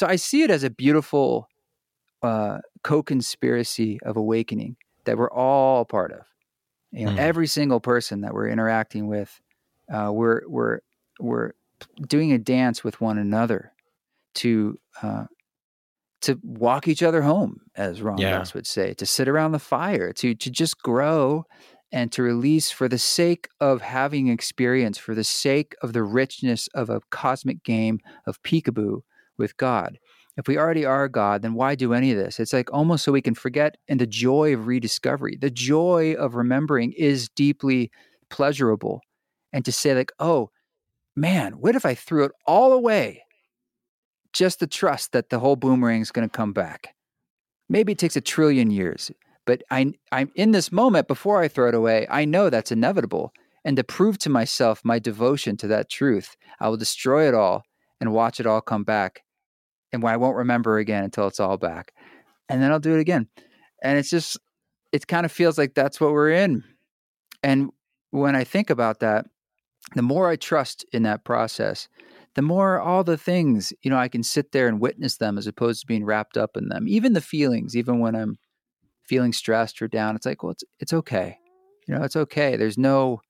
so I see it as a beautiful uh, co-conspiracy of awakening that we're all part of. You know, Mm. every single person that we're interacting with, uh, we're we're we're doing a dance with one another to uh, to walk each other home, as Ram Yeah. Dass would say, to sit around the fire, to to just grow and to release for the sake of having experience, for the sake of the richness of a cosmic game of peekaboo with God. If we already are God, then why do any of this? It's like almost so we can forget and the joy of rediscovery, the joy of remembering is deeply pleasurable. And to say, like, oh, man, what if I threw it all away? Just the trust that the whole boomerang is going to come back. Maybe it takes a trillion years, but I, I'm in this moment before I throw it away. I know that's inevitable. And to prove to myself my devotion to that truth, I will destroy it all and watch it all come back. And I won't remember again until it's all back. And then I'll do it again. And it's just, it kind of feels like that's what we're in. And when I think about that, the more I trust in that process, the more all the things, you know, I can sit there and witness them as opposed to being wrapped up in them. Even the feelings, even when I'm feeling stressed or down, it's like, well, it's it's okay. You know, it's okay. There's no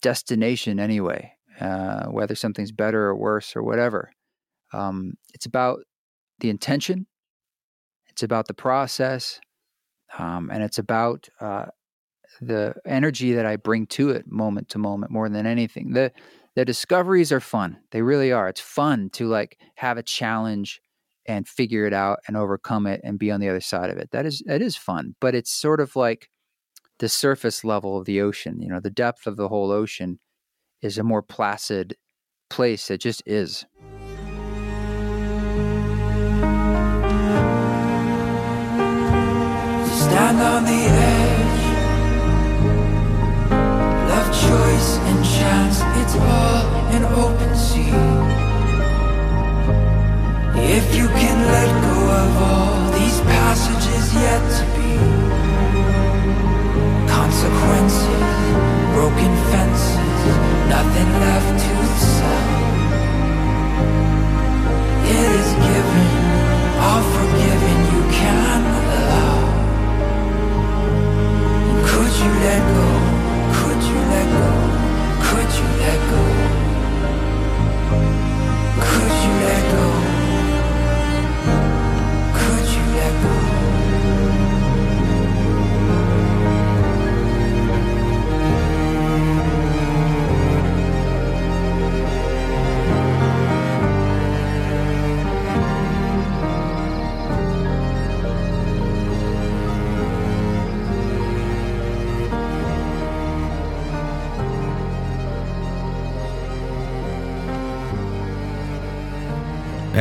destination anyway, uh, whether something's better or worse or whatever. Um, it's about the intention. It's about the process, um, and it's about uh, the energy that I bring to it moment to moment more than anything. The the discoveries are fun. They really are. It's fun to like have a challenge and figure it out and overcome it and be on the other side of it. That is it is fun, but it's sort of like the surface level of the ocean. You know, the depth of the whole ocean is a more placid place. It just is. Stand on the edge. Love, choice, and chance. It's all an open sea. If you can let go of all these passages yet to be, consequences, broken fences, nothing left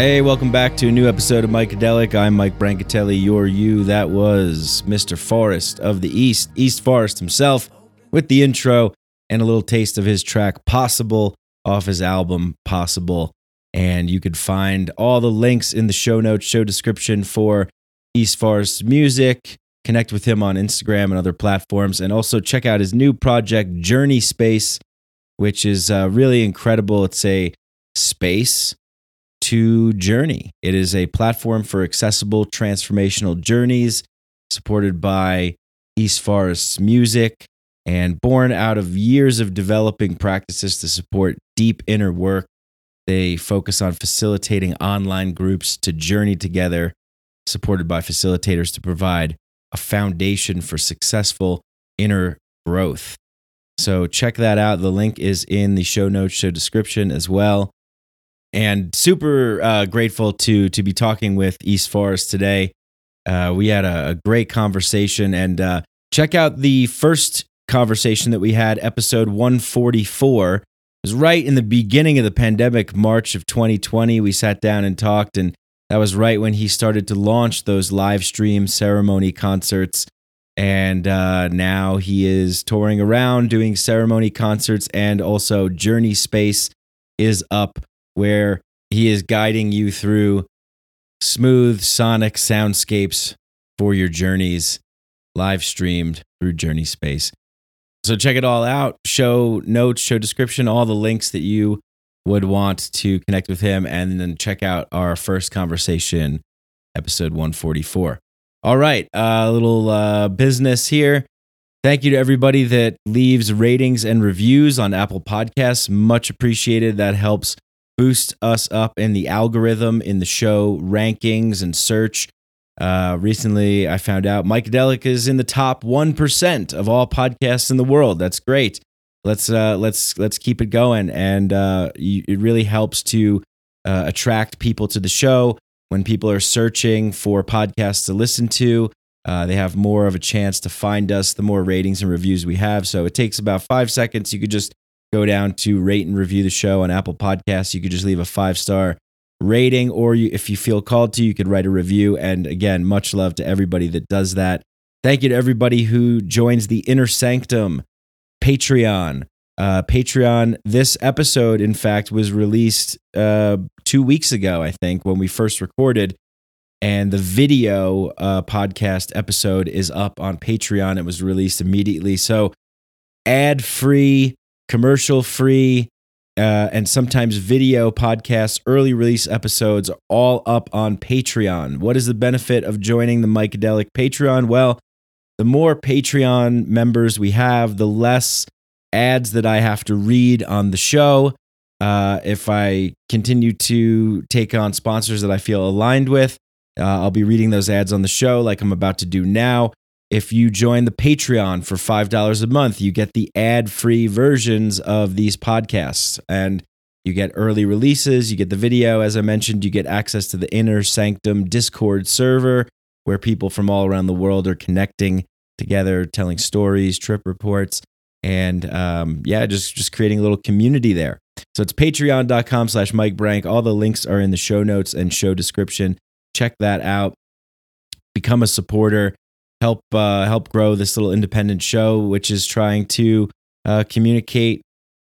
Hey, welcome back to a new episode of Mikedelic. I'm Mike Brancatelli, your you. That was Mr. Forrest of the East, East Forest himself, with the intro and a little taste of his track Possible off his album Possible. And you could find all the links in the show notes, show description for East Forest's music. Connect with him on Instagram and other platforms. And also check out his new project, Journey Space, which is uh, really incredible. It's a space to Journey. It is a platform for accessible transformational journeys supported by East Forest's music and born out of years of developing practices to support deep inner work. They focus on facilitating online groups to journey together, supported by facilitators to provide a foundation for successful inner growth. So check that out. The link is in the show notes, show description as well and super uh, grateful to to be talking with East Forest today. Uh, we had a, a great conversation, and uh, check out the first conversation that we had, episode one forty four. It was right in the beginning of the pandemic, March of 2020. We sat down and talked, and that was right when he started to launch those live stream ceremony concerts. And uh, now he is touring around doing ceremony concerts, and also Journey Space is up where he is guiding you through smooth sonic soundscapes for your journeys, live streamed through Journey Space. So check it all out. Show notes, show description, all the links that you would want to connect with him and then check out our first conversation, episode 144. All right, a uh, little uh, business here. Thank you to everybody that leaves ratings and reviews on Apple Podcasts. Much appreciated. That helps boost us up in the algorithm in the show rankings and search. Uh, recently, I found out Mikedelic is in the top one percent of all podcasts in the world. That's great. Let's uh, let's let's keep it going, and uh, it really helps to uh, attract people to the show when people are searching for podcasts to listen to. Uh, they have more of a chance to find us the more ratings and reviews we have. So it takes about five seconds. You could just go down to rate and review the show on Apple Podcasts. You could just leave a five star rating, or you, if you feel called to, you could write a review. And again, much love to everybody that does that. Thank you to everybody who joins the Inner Sanctum Patreon. Uh, Patreon. This episode, in fact, was released uh, two weeks ago, I think, when we first recorded. And the video uh, podcast episode is up on Patreon. It was released immediately. So, ad free commercial free, uh, and sometimes video podcasts, early release episodes, all up on Patreon. What is the benefit of joining the Mikedelic Patreon? Well, the more Patreon members we have, the less ads that I have to read on the show. Uh, if I continue to take on sponsors that I feel aligned with, uh, I'll be reading those ads on the show like I'm about to do now. If you join the Patreon for $5 a month, you get the ad free versions of these podcasts and you get early releases, you get the video. As I mentioned, you get access to the Inner Sanctum Discord server where people from all around the world are connecting together, telling stories, trip reports, and um, yeah, just, just creating a little community there. So it's patreon.com slash Mike Brank. All the links are in the show notes and show description. Check that out. Become a supporter help uh, help grow this little independent show, which is trying to uh, communicate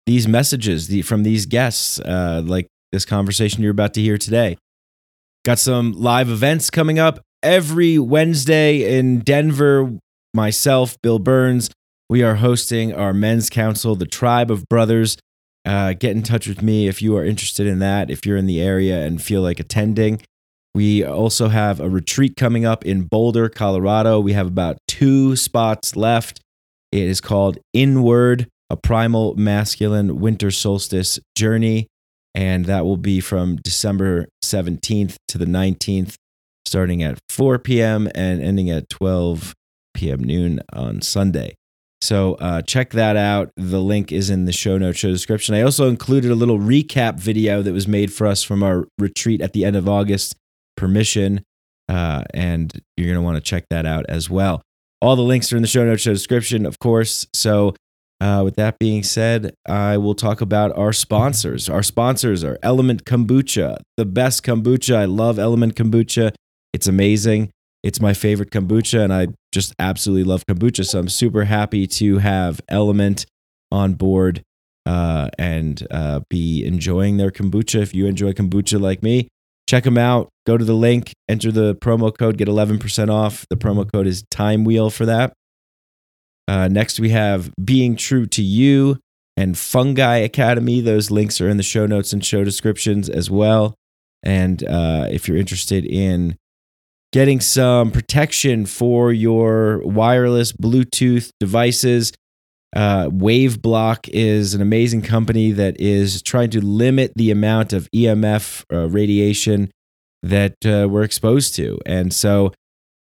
these messages the, from these guests, uh, like this conversation you're about to hear today. Got some live events coming up every Wednesday in Denver. Myself, Bill Burns, we are hosting our men's council, the Tribe of Brothers. Uh, get in touch with me if you are interested in that. If you're in the area and feel like attending, we also have a retreat coming up in Boulder, Colorado. We have about two spots left. It is called Inward, a primal masculine winter solstice journey. And that will be from December 17th to the 19th, starting at 4 p.m. and ending at 12 p.m. noon on Sunday. So uh, check that out. The link is in the show notes, show description. I also included a little recap video that was made for us from our retreat at the end of August permission. Uh, and you're going to want to check that out as well. All the links are in the show notes, show description, of course. So, uh, with that being said, I will talk about our sponsors. Our sponsors are Element Kombucha, the best kombucha. I love Element Kombucha. It's amazing. It's my favorite kombucha, and I just absolutely love kombucha. So I'm super happy to have Element on board uh, and uh, be enjoying their kombucha. If you enjoy kombucha like me, check them out. Go to the link, enter the promo code, get 11% off. The promo code is Time Wheel for that. Uh, next, we have Being True to You and Fungi Academy. Those links are in the show notes and show descriptions as well. And uh, if you're interested in getting some protection for your wireless Bluetooth devices, uh, WaveBlock is an amazing company that is trying to limit the amount of EMF uh, radiation that uh, we're exposed to, and so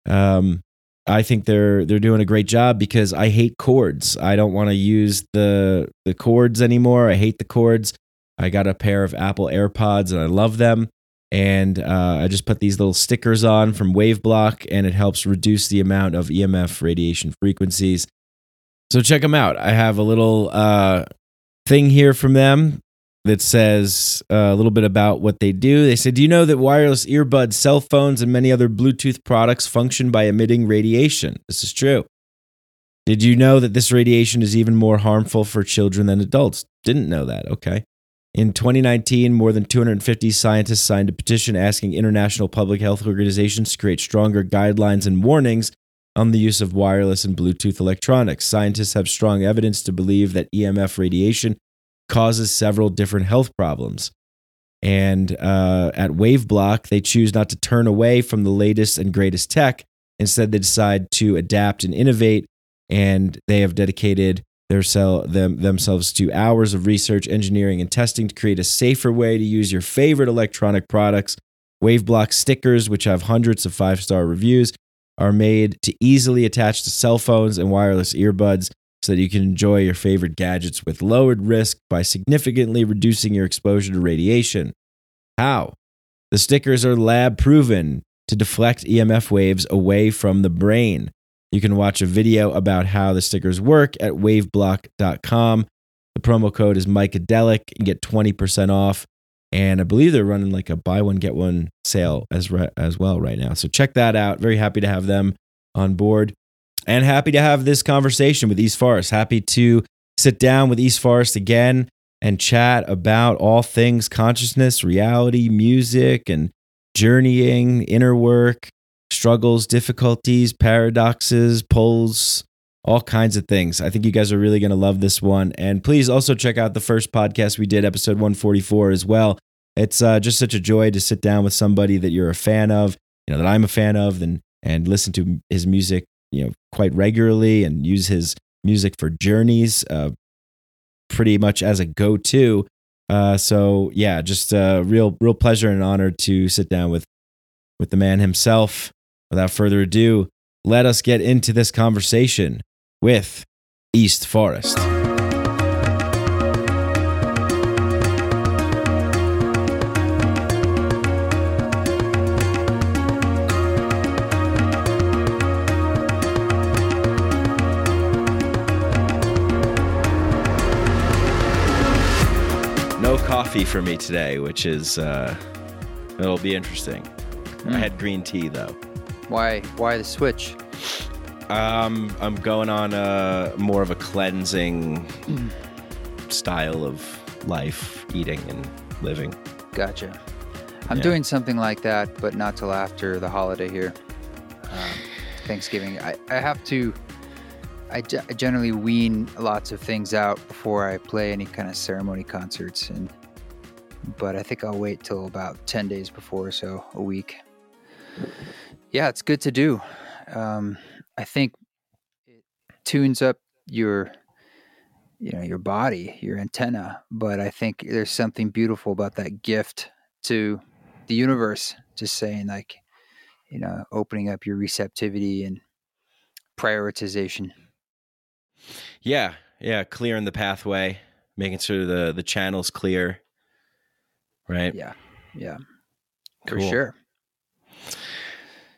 um, I think they're they're doing a great job because I hate cords. I don't want to use the the cords anymore. I hate the cords. I got a pair of Apple AirPods and I love them. And uh, I just put these little stickers on from WaveBlock, and it helps reduce the amount of EMF radiation frequencies so check them out. I have a little uh, thing here from them that says uh, a little bit about what they do. They said, Do you know that wireless earbuds, cell phones, and many other Bluetooth products function by emitting radiation? This is true. Did you know that this radiation is even more harmful for children than adults? Didn't know that. Okay. In 2019, more than 250 scientists signed a petition asking international public health organizations to create stronger guidelines and warnings on the use of wireless and Bluetooth electronics. Scientists have strong evidence to believe that EMF radiation causes several different health problems. And uh, at Waveblock, they choose not to turn away from the latest and greatest tech. Instead, they decide to adapt and innovate, and they have dedicated their them, themselves to hours of research, engineering, and testing to create a safer way to use your favorite electronic products. Waveblock stickers, which have hundreds of five star reviews, are made to easily attach to cell phones and wireless earbuds so that you can enjoy your favorite gadgets with lowered risk by significantly reducing your exposure to radiation. How? The stickers are lab proven to deflect EMF waves away from the brain. You can watch a video about how the stickers work at waveblock.com. The promo code is Mikedelic and get 20% off. And I believe they're running like a buy one, get one sale as, re- as well right now. So check that out. Very happy to have them on board and happy to have this conversation with East Forest. Happy to sit down with East Forest again and chat about all things consciousness, reality, music, and journeying, inner work, struggles, difficulties, paradoxes, pulls, all kinds of things. I think you guys are really going to love this one. And please also check out the first podcast we did, episode 144 as well. It's uh, just such a joy to sit down with somebody that you're a fan of, you know, that I'm a fan of, and and listen to his music, you know, quite regularly, and use his music for journeys, uh, pretty much as a go-to. Uh, so yeah, just a real real pleasure and honor to sit down with with the man himself. Without further ado, let us get into this conversation with East Forest. No coffee for me today, which is uh, it'll be interesting. I had green tea though. Why? Why the switch? Um, I'm going on a more of a cleansing style of life, eating and living. Gotcha. I'm Yeah. doing something like that, but not till after the holiday here. Um, Thanksgiving. I, I have to. I, generally wean lots of things out before I play any kind of ceremony concerts, and but I think I'll wait till about ten days before, so a week. Yeah, it's good to do. Um, I think it tunes up your you know your body your antenna but i think there's something beautiful about that gift to the universe just saying like you know opening up your receptivity and prioritization Yeah, yeah, clearing the pathway, making sure the the channel's clear. Right. yeah yeah for sure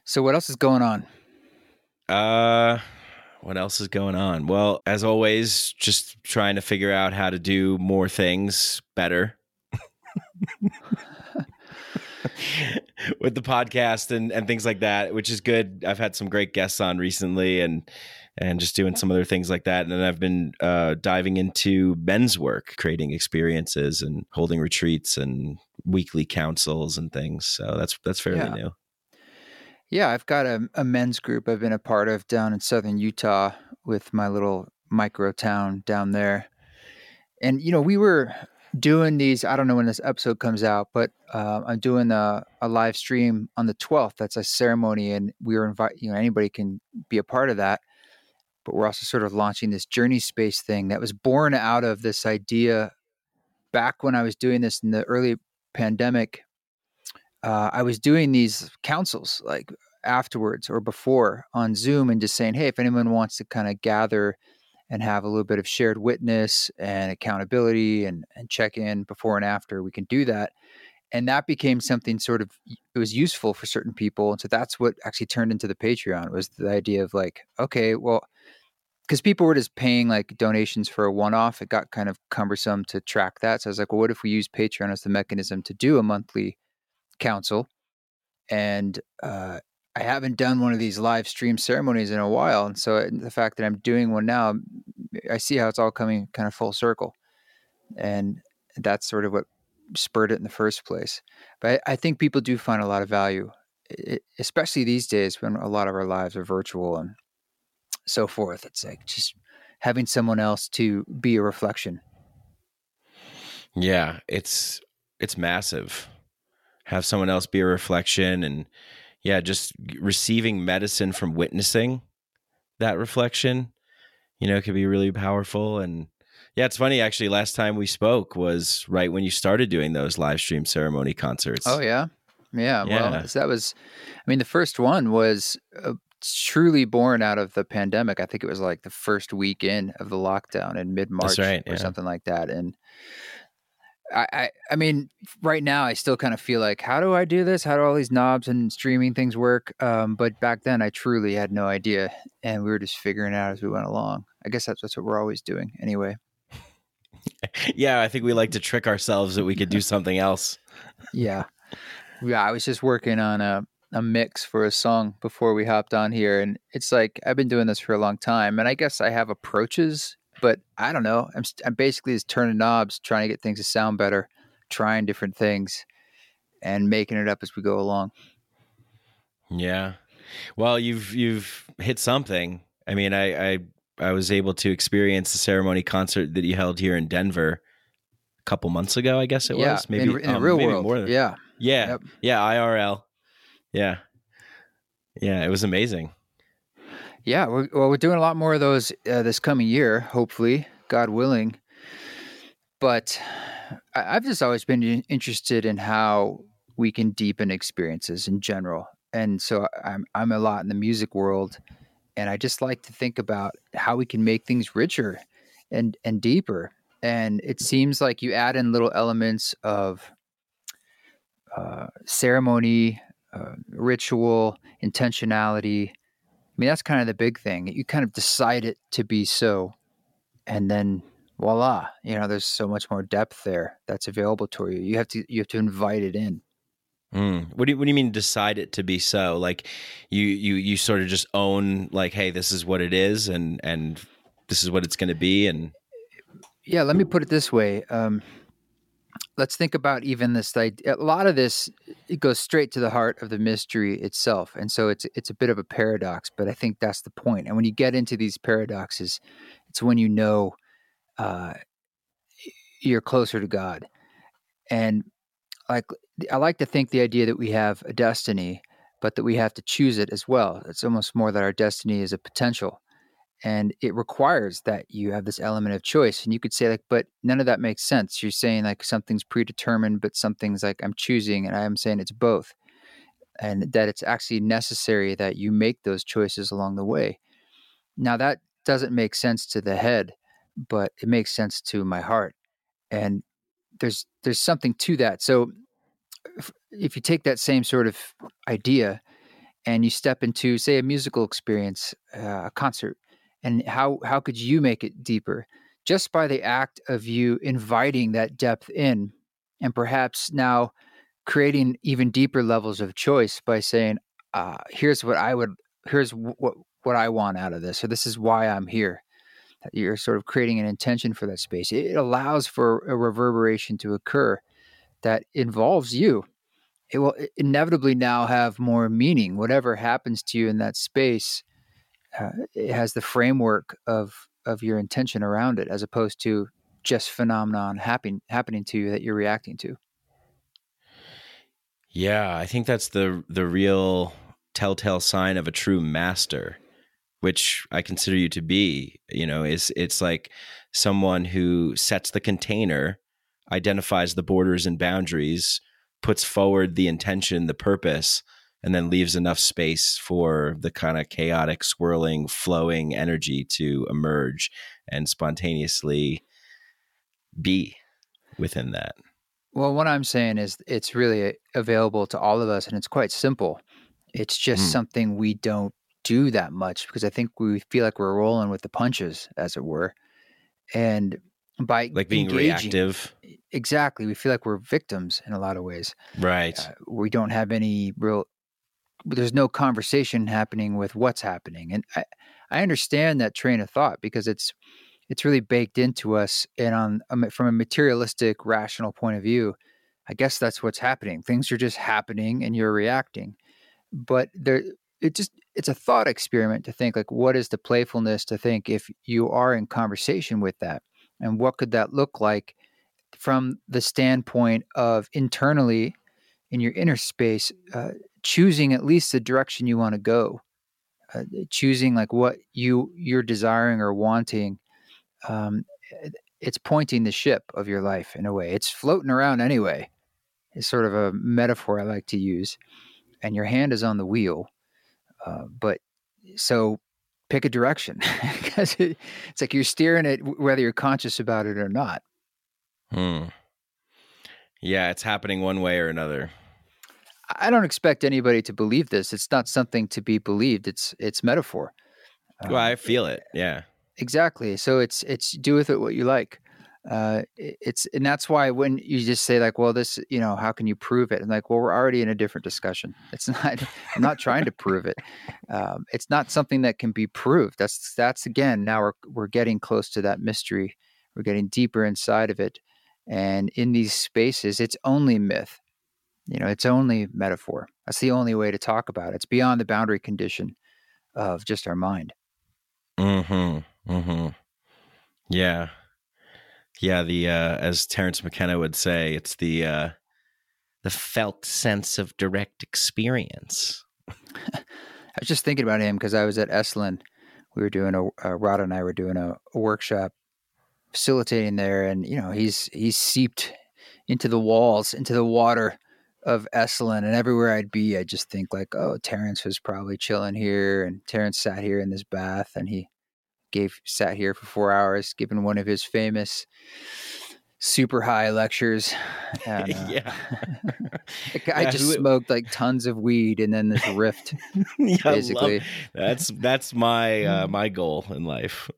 so what else is going on Uh what else is going on? Well, as always, just trying to figure out how to do more things better. With the podcast and, and things like that, which is good. I've had some great guests on recently and and just doing some other things like that. And then I've been uh, diving into men's work, creating experiences and holding retreats and weekly councils and things. So that's that's fairly Yeah. new. Yeah i've got a, a men's group i've been a part of down in southern utah with my little micro town down there. And you know we were doing these i don't know when this episode comes out but uh, i'm doing a, a live stream on the 12th that's a ceremony and we were invited, you know anybody can be a part of that. But we're also sort of launching this journey space thing that was born out of this idea back when i was doing this in the early pandemic uh, i was doing these councils like afterwards or before on zoom and just saying hey if anyone wants to kind of gather and have a little bit of shared witness and accountability and, and check in before and after we can do that. And that became something sort of it was useful for certain people and so that's what actually turned into the patreon was the idea of like okay well because people were just paying like donations for a one-off it got kind of cumbersome to track that so i was like well what if we use patreon as the mechanism to do a monthly council and uh, i haven't done one of these live stream ceremonies in a while and so the fact that i'm doing one now i see how it's all coming kind of full circle and that's sort of what spurred it in the first place but i, I think people do find a lot of value especially these days when a lot of our lives are virtual and so forth it's like just having someone else to be a reflection Yeah, it's it's massive. Have someone else be a reflection and yeah, just receiving medicine from witnessing that reflection, you know, can be really powerful and yeah, it's funny actually last time we spoke was right when you started doing those live stream ceremony concerts. Oh yeah. Yeah, well, Yeah. so that was I mean the first one was uh, truly born out of the pandemic. I think it was like the first weekend of the lockdown in mid-March right, or yeah. something like that and I, I I mean right now I still kind of feel like how do I do this? How do all these knobs and streaming things work? Um, but back then I truly had no idea and we were just figuring it out as we went along. I guess that's, that's what we're always doing anyway. yeah, I think we like to trick ourselves that we could do something else. Yeah. Yeah, I was just working on a, a mix for a song before we hopped on here. And it's like, I've been doing this for a long time. And I guess I have approaches, but I don't know. I'm, I'm basically just turning knobs, trying to get things to sound better, trying different things, and making it up as we go along. Yeah. Well, you've you've hit something. I mean, I I, I was able to experience the ceremony concert that you held here in Denver a couple months ago. I guess it yeah, was maybe in, in the um, real maybe world. more than- yeah. yeah, Yep. yeah, IRL. Yeah, yeah, it was amazing. Yeah, we're, well, we're doing a lot more of those uh, this coming year, hopefully, God willing. But I, I've just always been interested in how we can deepen experiences in general, and so I'm I'm a lot in the music world, and I just like to think about how we can make things richer and and deeper. And it seems like you add in little elements of uh, ceremony, uh, ritual, intentionality. I mean, that's kind of the big thing. You kind of decide it to be so, and then voila, you know, there's so much more depth there that's available to you. You have to you have to invite it in. Mm. What do you What do you mean? Decide it to be so? Like you you you sort of just own like, hey, this is what it is, and and this is what it's going to be, and Yeah, let me put it this way. Um, let's think about even this. idea. A lot of this it goes straight to the heart of the mystery itself, and so it's it's a bit of a paradox. But I think that's the point. And when you get into these paradoxes, it's when you know uh, you're closer to God. And like I like to think the idea that we have a destiny, but that we have to choose it as well. It's almost more that our destiny is a potential and it requires that you have this element of choice and you could say like but none of that makes sense. You're saying like something's predetermined but something's like i'm choosing and i'm saying it's both and that it's actually necessary that you make those choices along the way. Now that doesn't make sense to the head but it makes sense to my heart and there's there's something to that. So if, if you take that same sort of idea and you step into say a musical experience uh, a concert and how how could you make it deeper? Just by the act of you inviting that depth in and perhaps now creating even deeper levels of choice by saying uh, here's what i would here's wh- what what i want out of this or this is why i'm here. You're sort of creating an intention for that space. It allows for a reverberation to occur that involves you. It will inevitably now have more meaning. Whatever happens to you in that space uh, it has the framework of of your intention around it as opposed to just phenomenon happening happening to you that you're reacting to Yeah, I think that's the the real telltale sign of a true master, which I consider you to be. You know, is it's like someone who sets the container, identifies the borders and boundaries, puts forward the intention, the purpose, and then leaves enough space for the kind of chaotic, swirling, flowing energy to emerge and spontaneously be within that. well what i'm saying is it's really available to all of us and it's quite simple it's just Mm. something we don't do that much because i think we feel like we're rolling with the punches as it were and by Like being engaging- reactive. exactly we feel like we're victims in a lot of ways Right. uh, we don't have any real there's no conversation happening with what's happening and i i understand that train of thought because it's it's really baked into us and on um, from a materialistic rational point of view i guess that's what's happening. Things are just happening and you're reacting. But there it just it's a thought experiment to think like what is the playfulness to think if you are in conversation with that? And what could that look like from the standpoint of internally in your inner space, uh, choosing at least the direction you want to go, uh, choosing like what you you're desiring or wanting. Um, it's pointing the ship of your life in a way. It's floating around anyway. It's sort of a metaphor I like to use, and your hand is on the wheel. Uh, but so pick a direction because it, it's like you're steering it whether you're conscious about it or not. Hmm. Yeah, it's happening one way or another. I don't expect anybody to believe this. It's not something to be believed. It's it's metaphor. Well, I feel it. Yeah. Exactly. So it's it's do with it what you like. Uh, it's and that's why when you just say like, well, this, you know, how can you prove it? And like, well, we're already in a different discussion. It's not. I'm not trying to prove it. Um, it's not something that can be proved. That's that's again. Now we're we're getting close to that mystery. We're getting deeper inside of it, and in these spaces, it's only myth. You know, it's only metaphor. That's the only way to talk about it. It's beyond the boundary condition of just our mind. Mm-hmm. Mm-hmm. Yeah. Yeah, the uh as Terence McKenna would say, it's the uh the felt sense of direct experience. I was just thinking about him because I was at Esalen. We were doing a uh, Rod and I were doing a, a workshop, facilitating there, and you know he's he's seeped into the walls, into the water of Esalen, and everywhere I'd be, I just think like, oh, Terence was probably chilling here, and Terence sat here in this bath, and he gave sat here for four hours, giving one of his famous super high lectures. And, uh, yeah. the guy Yeah, just who- smoked like tons of weed, and then this rift. Yeah, I love- Basically. that's that's my uh my goal in life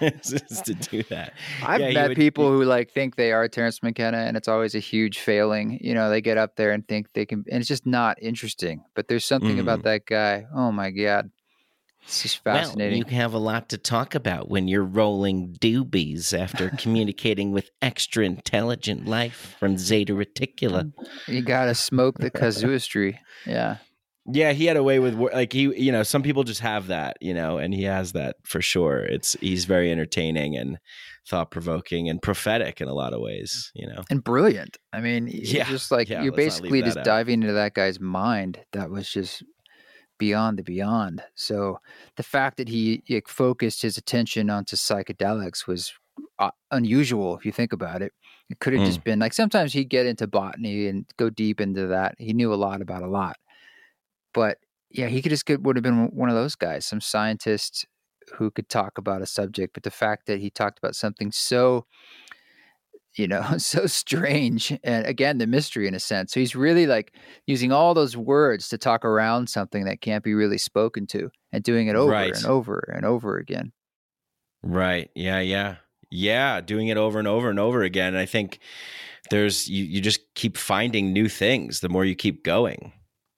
is, is to do that. I've Yeah, met would- people who like think they are Terence McKenna, and it's always a huge failing. You know, they get up there and think they can, and it's just not interesting. But there's something Mm. about that guy. Oh my god, it's just fascinating. Well, you have a lot to talk about when you're rolling doobies after communicating with extra intelligent life from Zeta Reticuli. Mm. you, gotta smoke the casuistry. Yeah, Yeah, he had a way with like he, you know, some people just have that, you know, and he has that for sure. It's he's very entertaining and thought provoking and prophetic in a lot of ways, you know. and brilliant. I mean, Yeah, just like yeah, you're let's not leave basically just out. diving into that guy's mind. That was just beyond the beyond. So the fact that he like, focused his attention onto psychedelics was uh, unusual if you think about it. It could have Mm. just been like sometimes he'd get into botany and go deep into that. He knew a lot about a lot, but yeah, he could just get would have been one of those guys, some scientist who could talk about a subject. But the fact that he talked about something so you know, so strange. And again, the mystery in a sense. So he's really like using all those words to talk around something that can't be really spoken to and doing it over Right. and over and over again. Right. Yeah, yeah. Yeah, doing it over and over and over again. And I think there's you you just keep finding new things the more you keep going,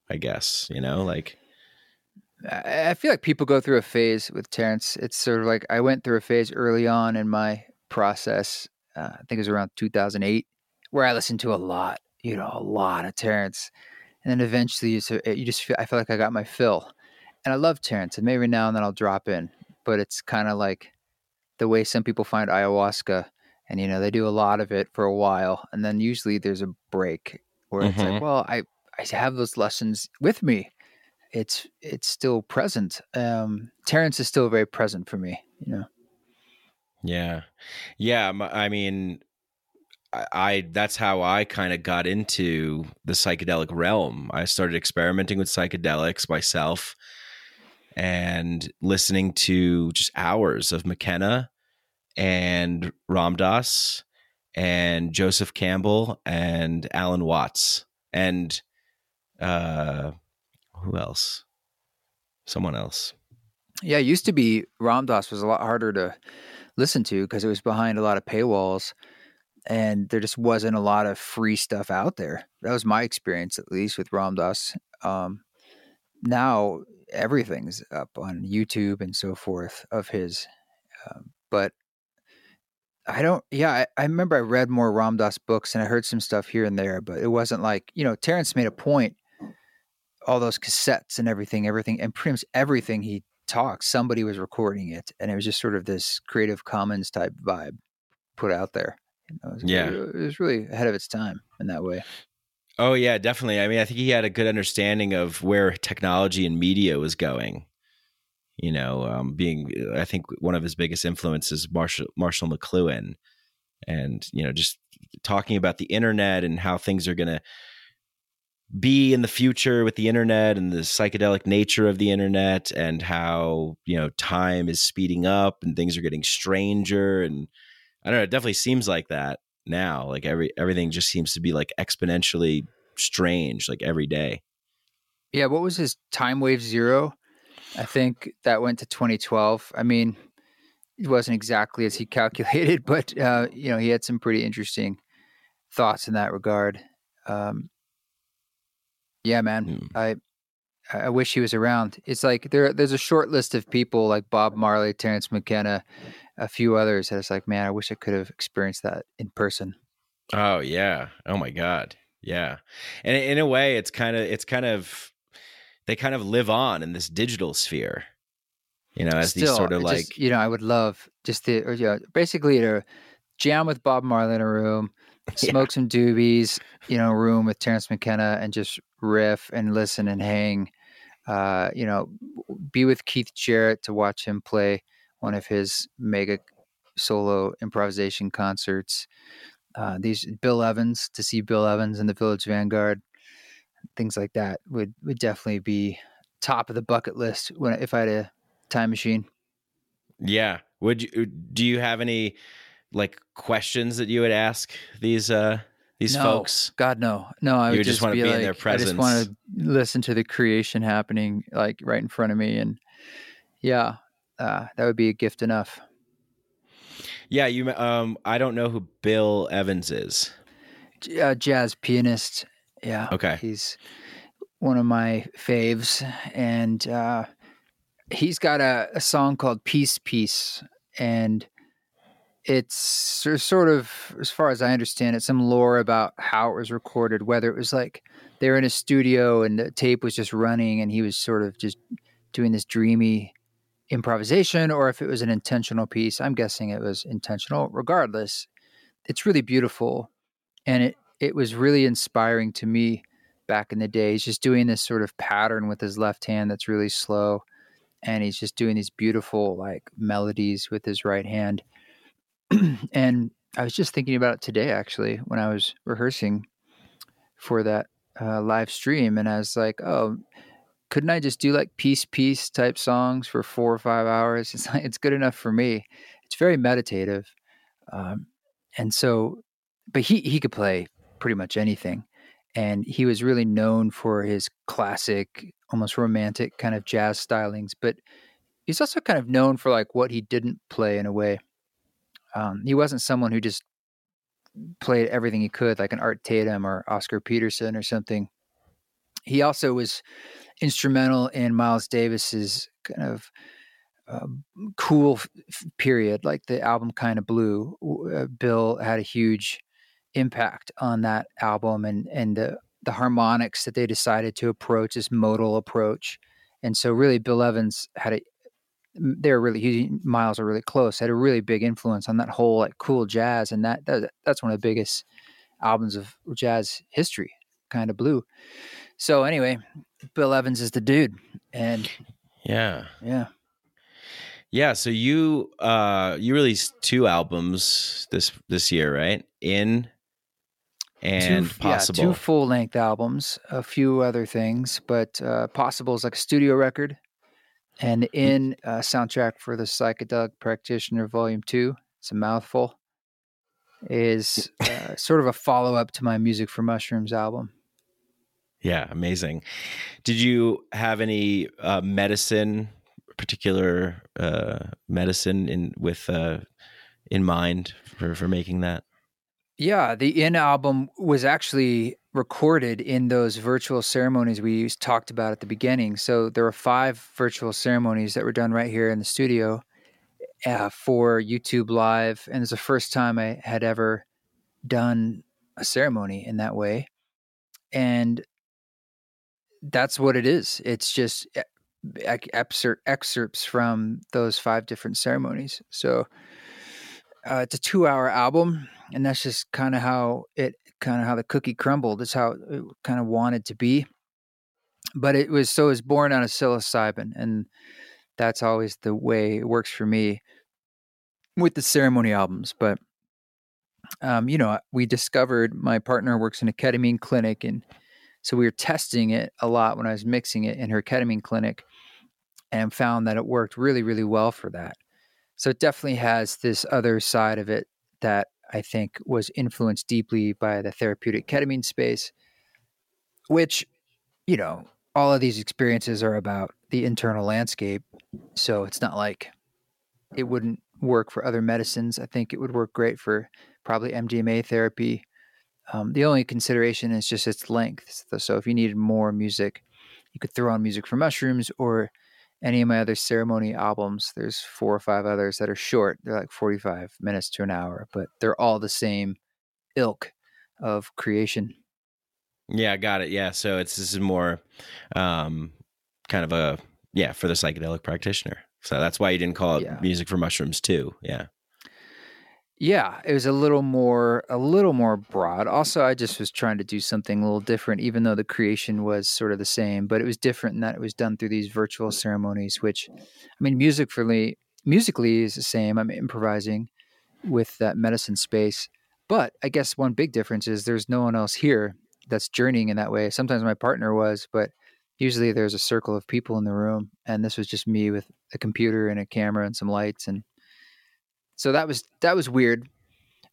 I guess, you know, like I I feel like people go through a phase with Terence. It's sort of like I went through a phase early on in my process. Uh, I think it was around 2008, where I listened to a lot, you know, a lot of Terence, and then eventually you, so- you just feel I feel like I got my fill, and I love Terence, and maybe now and then I'll drop in, but it's kind of like the way some people find ayahuasca, and you know they do a lot of it for a while, and then usually there's a break where it's Mhm. like, well, I I have those lessons with me it's it's still present. Um, Terence is still very present for me. You know, Yeah, yeah. I mean, I, I that's how I kind of got into the psychedelic realm. I started experimenting with psychedelics myself and listening to just hours of McKenna and Ram Dass and Joseph Campbell and Alan Watts and uh, who else? Someone else. yeah. It used to be Ram Dass was a lot harder to listen to because it was behind a lot of paywalls, and there just wasn't a lot of free stuff out there. That was my experience, at least, with Ram Dass. Um, now everything's up on YouTube and so forth of his, um, but I don't. Yeah, I, I remember I read more Ram Dass books and I heard some stuff here and there, but it wasn't like you know Terence made a point. All those cassettes and everything, everything, and pretty much everything he talks, somebody was recording it, and it was just sort of this Creative Commons type vibe put out there. You know, it was, Yeah. it was really ahead of its time in that way. Oh yeah, definitely. I mean, I think he had a good understanding of where technology and media was going. You know, um, being I think one of his biggest influences Marshall Marshall McLuhan, and you know, just talking about the internet and how things are going to be in the future with the internet and the psychedelic nature of the internet and how you know time is speeding up and things are getting stranger and I don't know. It definitely seems like that now. Like every everything just seems to be like exponentially strange, like every day. Yeah, what was his time wave zero? I think that went to 2012. I mean, it wasn't exactly as he calculated, but uh, you know, he had some pretty interesting thoughts in that regard. Um, yeah, man, Hmm. I I wish he was around. It's like there there's a short list of people like Bob Marley, Terence McKenna, a few others that it's like, man, I wish I could have experienced that in person. Oh yeah. Oh my god. Yeah. And in a way, it's kind of it's kind of they kind of live on in this digital sphere. You know, as these sort of like just, you know, I would love just the or, you know, basically to jam with Bob Marley in a room, Yeah. smoke some doobies, you know, room with Terence McKenna and just riff and listen and hang. Uh, you know, be with Keith Jarrett to watch him play one of his mega solo improvisation concerts. Uh, these Bill Evans to see Bill Evans in the Village Vanguard, things like that would would definitely be top of the bucket list when if I had a time machine. Yeah. Would you do you have any like questions that you would ask these uh these No. folks? God no, no. I would just just, wanna be, be in like, their I just want to listen to the creation happening like right in front of me, and yeah, uh, that would be a gift enough. Yeah, you um I don't know who Bill Evans is. Uh, jazz pianist, yeah. Okay. he's one of my faves, and uh, he's got a, a song called "Peace, Piece," and it's sort of, as far as I understand it, some lore about how it was recorded. Whether it was like they were in a studio and the tape was just running, and he was sort of just doing this dreamy improvisation, or if it was an intentional piece. I'm guessing it was intentional. Regardless, it's really beautiful, and it it was really inspiring to me back in the day. He's just doing this sort of pattern with his left hand that's really slow, and he's just doing these beautiful like melodies with his right hand. and I was just thinking about it today, actually, when I was rehearsing for that uh, live stream, and I was like, oh. Couldn't I just do like peace piece type songs for four or five hours? It's like, it's good enough for me. It's very meditative, um, and so, but he he could play pretty much anything and he was really known for his classic almost romantic kind of jazz stylings but he's also kind of known for like what he didn't play in a way um, he wasn't someone who just played everything he could like an art tatum or oscar peterson or something. He also was instrumental in miles davis's kind of uh, cool f- period like the album kind of blue uh, bill had a huge impact on that album and and the the harmonics that they decided to approach this modal approach. And so really bill evans had a they're really he miles are really close had a really big influence on that whole like cool jazz and that, that that's one of the biggest albums of jazz history kind of blue so anyway bill evans is the dude and Yeah. yeah Yeah, so you uh you released two albums this this year, right? In and two, possible. Yeah, two full length albums, a few other things, but uh, Possible is like a studio record, and Mm. in uh, soundtrack for the Psychedelic Practitioner Volume Two. It's a mouthful. Is uh, sort of a follow up to my Music for Mushrooms album. yeah, amazing. Did you have any uh medicine particular uh medicine in with uh in mind for for making that? Yeah, the In album was actually recorded in those virtual ceremonies we talked about at the beginning. So there were five virtual ceremonies that were done right here in the studio uh, for YouTube Live, and it's the first time I had ever done a ceremony in that way, and that's what it is. It's just e- excerpt, excerpts from those five different ceremonies. So uh, it's a two-hour album and that's just kind of how it kind of how the cookie crumbled. It's how it kind of wanted to be. But it was so it was born out of psilocybin, and that's always the way it works for me with the ceremony albums. But um, you know, we discovered my partner works in a ketamine clinic, and so we were testing it a lot when I was mixing it in her ketamine clinic, and found that it worked really, really well for that. So it definitely has this other side of it that I think was influenced deeply by the therapeutic ketamine space, which, you know, all of these experiences are about the internal landscape. So it's not like it wouldn't work for other medicines. I think it would work great for probably MDMA therapy. Um, the only consideration is just its length. So if you needed more music, you could throw on music for mushrooms or any of my other ceremony albums. There's four or five others that are short. They're like 45 minutes to an hour, but they're all the same ilk of creation. Yeah, got it. Yeah, so it's this is more um, kind of a yeah for the psychedelic practitioner. So that's why you didn't call it Yeah. music for mushrooms too. Yeah. Yeah, it was a little more a little more broad. Also, I just was trying to do something a little different, even though the creation was sort of the same, but it was different in that it was done through these virtual ceremonies, which I mean musically musically is the same. I'm improvising with that medicine space. But I guess one big difference is there's no one else here that's journeying in that way. Sometimes my partner was, but usually there's a circle of people in the room and this was just me with a computer and a camera and some lights and so that was that was weird.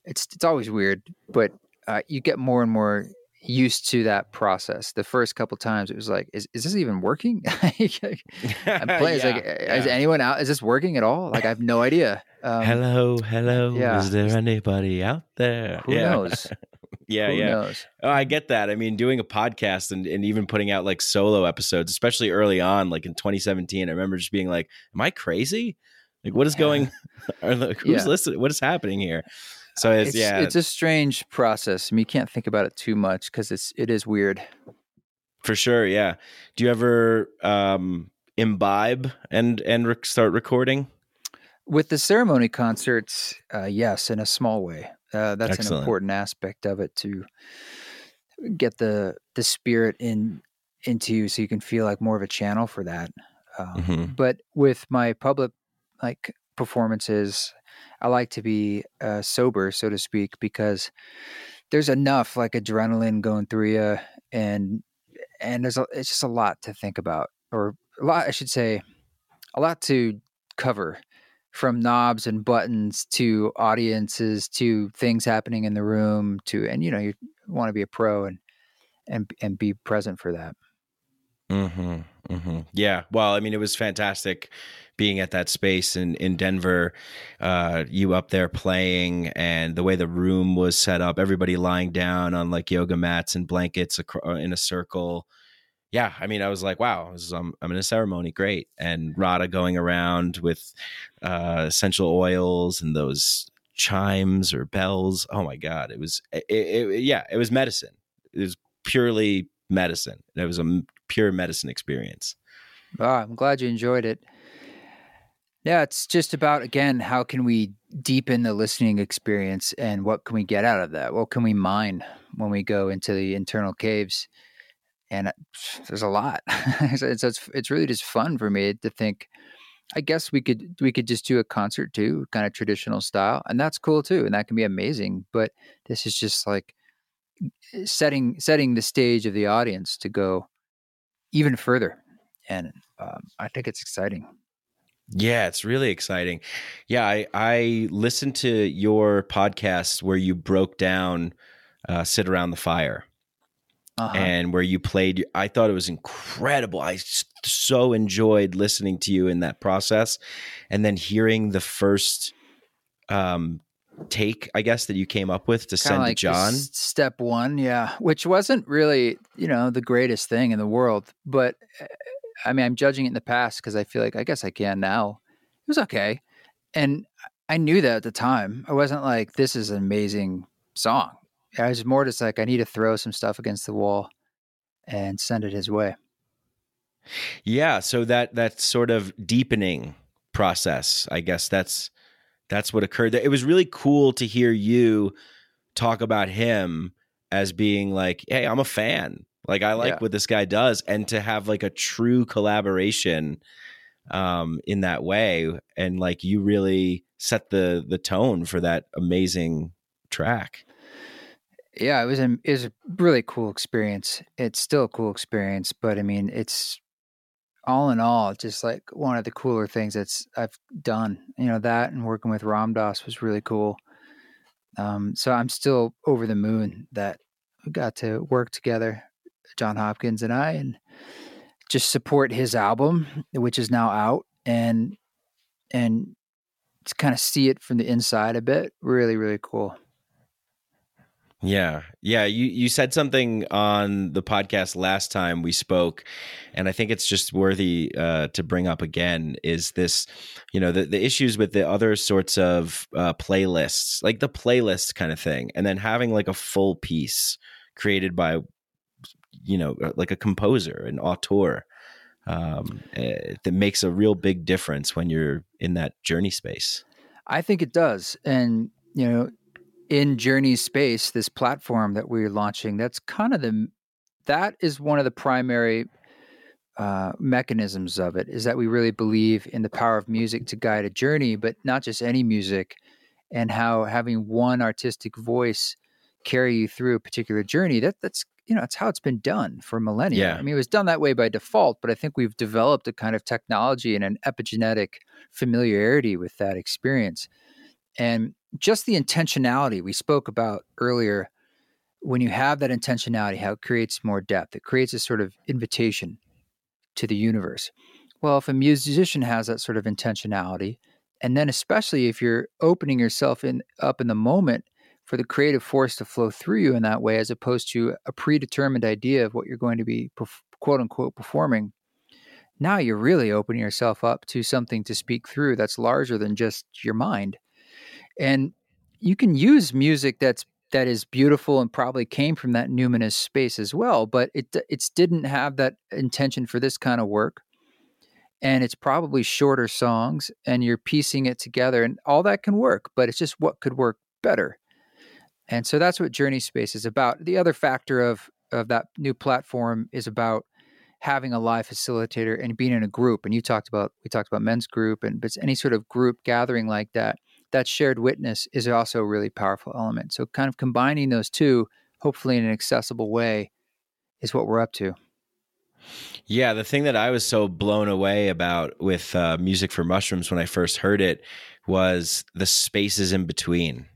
It's it's always weird, but uh, you get more and more used to that process. The first couple times, it was like, is is this even working? I'm playing. It's like, Yeah, is anyone out? Is this working at all? Like, I have no idea. Um, hello, hello. yeah. Is there anybody out there? Who yeah. knows? Yeah, Who yeah. knows? Oh, I get that. I mean, doing a podcast and, and even putting out like solo episodes, especially early on, like in 2017, I remember just being like, "Am I crazy? Like, what is going? Like, who's Yeah. listening? What is happening here?" So it's, It's yeah, it's a strange process. I mean, you can't think about it too much because it's it is weird. for sure. Yeah. Do you ever um, imbibe and and rec- start recording? With the ceremony concerts, uh, yes, in a small way. Uh, that's an important aspect of it to get the the spirit in into you, so you can feel like more of a channel for that. Um, Mhm. But with my public like performances, I like to be uh, sober, so to speak, because there's enough like adrenaline going through you, and and there's a, it's just a lot to think about, or a lot, I should say, a lot to cover from knobs and buttons to audiences to things happening in the room to and you know you want to be a pro and and and be present for that hmm hmm Yeah. Well, I mean, it was fantastic being at that space in in Denver. Uh, you up there playing, and the way the room was set up, everybody lying down on like yoga mats and blankets in a circle. Yeah, I mean, I was like, wow, is, I'm, in a ceremony, great. And Rada going around with uh, essential oils and those chimes or bells. Oh my god, it was, it, it, yeah, it was medicine. It was purely medicine. It was a pure medicine experience. Ah, I'm glad you enjoyed it. Yeah, it's just about again, how can we deepen the listening experience and what can we get out of that? What can we mine when we go into the internal caves? And uh, there's a lot. so it's, it's it's really just fun for me to think. I guess we could we could just do a concert too, kind of traditional style, and that's cool too, and that can be amazing. But this is just like setting setting the stage of the audience to go even further, and um, I think it's exciting. Yeah, it's really exciting. Yeah, I, I listened to your podcast where you broke down uh, Sit Around the Fire Uh-huh. and where you played. I thought it was incredible. I so enjoyed listening to you in that process and then hearing the first um, take, I guess, that you came up with to Kinda send like to Jon. step one, yeah, which wasn't really, you know, the greatest thing in the world. But uh, I mean, I'm judging it in the past because I feel like I guess I can now. It was okay, and I knew that at the time. I wasn't like, "This is an amazing song." I was more just like, I need to throw some stuff against the wall and send it his way. Yeah, so that that sort of deepening process, I guess that's that's what occurred. It was really cool to hear you talk about him as being like, hey, I'm a fan. Like I like Yeah. what this guy does, and to have like a true collaboration um, in that way, and like you really set the the tone for that amazing track. Yeah, it was a it was a really cool experience. It's still a cool experience, but I mean, it's all in all just like one of the cooler things that's I've done. You know that and working with Ram Dass was really cool. Um, so I'm still over the moon that we got to work together, Jon Hopkins and I, and just support his album, which is now out, and and to kind of see it from the inside a bit. Really, really cool. Yeah. Yeah. You you said something on the podcast last time we spoke, and I think it's just worthy uh, to bring up again is this, you know, the, the issues with the other sorts of uh, playlists, like the playlist kind of thing, and then having like a full piece created by, you know, uh, like a composer, an auteur. Um, eh, that makes a real big difference when you're in that journey space. I think it does. And, you know, in Journey Space, this platform that we're launching, that's kind of the, that is one of the primary uh, mechanisms of it is that we really believe in the power of music to guide a journey, but not just any music, and how having one artistic voice carry you through a particular journey. That that's you know that's how it's been done for millennia. Yeah. I mean, it was done that way by default, but I think we've developed a kind of technology and an epigenetic familiarity with that experience, and just the intentionality we spoke about earlier. When you have that intentionality, how it creates more depth, it creates a sort of invitation to the universe. Well, if a musician has that sort of intentionality, and then especially if you're opening yourself in up in the moment for the creative force to flow through you in that way, as opposed to a predetermined idea of what you're going to be quote unquote performing, now you're really opening yourself up to something to speak through that's larger than just your mind. And you can use music that's that is beautiful and probably came from that numinous space as well, but it it's didn't have that intention for this kind of work. And it's probably shorter songs and you're piecing it together and all that can work, but it's just what could work better. And so that's what Journey Space is about. The other factor of of that new platform is about having a live facilitator and being in a group. And you talked about we talked about men's group and but any sort of group gathering like that. That shared witness is also a really powerful element. So kind of combining those two, hopefully in an accessible way, is what we're up to. Yeah, the thing that I was so blown away about with uh, music for mushrooms when I first heard it was the spaces in between,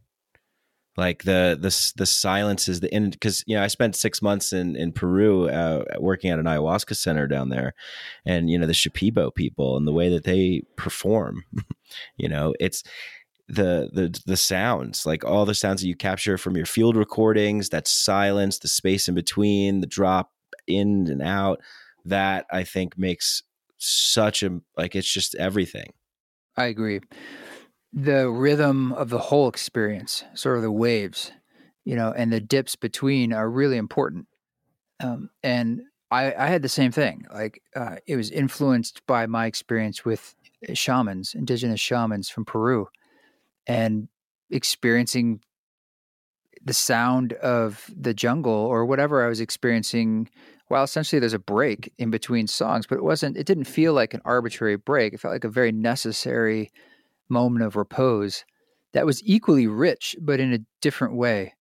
like the the the silences. The in because you know I spent six months in in Peru uh, working at an ayahuasca center down there, and you know the Shipibo people and the way that they perform. you know, it's the the the sounds like all the sounds that you capture from your field recordings that silence the space in between the drop in and out that i think makes such a like it's just everything I agree. The rhythm of the whole experience, sort of the waves, you know, and the dips between are really important. Um, and I, I had the same thing. Like uh, it was influenced by my experience with shamans, indigenous shamans from Peru, and experiencing the sound of the jungle or whatever I was experiencing. While essentially there's a break in between songs, but it wasn't. It didn't feel like an arbitrary break. It felt like a very necessary moment of repose that was equally rich, but in a different way.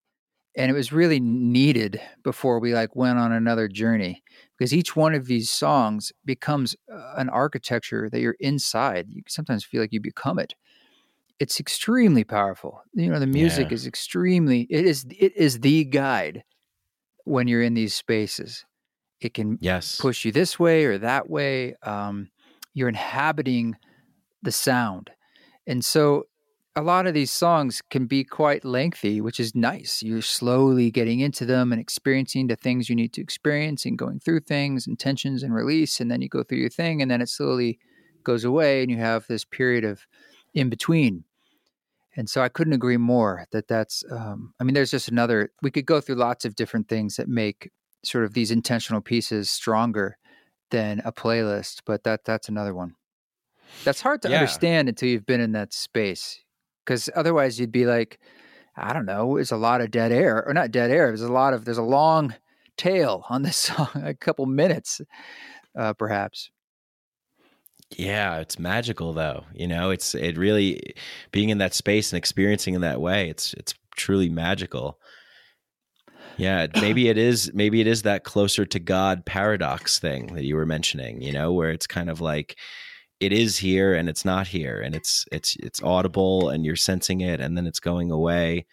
And it was really needed before we like went on another journey because each one of these songs becomes uh, an architecture that you're inside. You sometimes feel like you become it. It's extremely powerful. You know, the music Yeah. is extremely it is it is the guide when you're in these spaces. It can yes push you this way or that way. Um, you're inhabiting the sound. And so a lot of these songs can be quite lengthy, which is nice. You're slowly getting into them and experiencing the things you need to experience and going through things and tensions and release. And then you go through your thing and then it slowly goes away and you have this period of in between. And so I couldn't agree more that that's, um, I mean, there's just another, we could go through lots of different things that make sort of these intentional pieces stronger than a playlist, but that that's another one. That's hard to Yeah. understand until you've been in that space. Because otherwise you'd be like, I don't know, it's a lot of dead air, or not dead air. There's a lot of there's a long tail on this song, a couple minutes, uh, perhaps. Yeah, it's magical though. You know, it's it really being in that space and experiencing in that way. It's it's truly magical. Yeah, maybe it is. Maybe it is that closer to God paradox thing that you were mentioning. You know, where it's kind of like it is here and it's not here, and it's it's it's audible and you're sensing it, and then it's going away.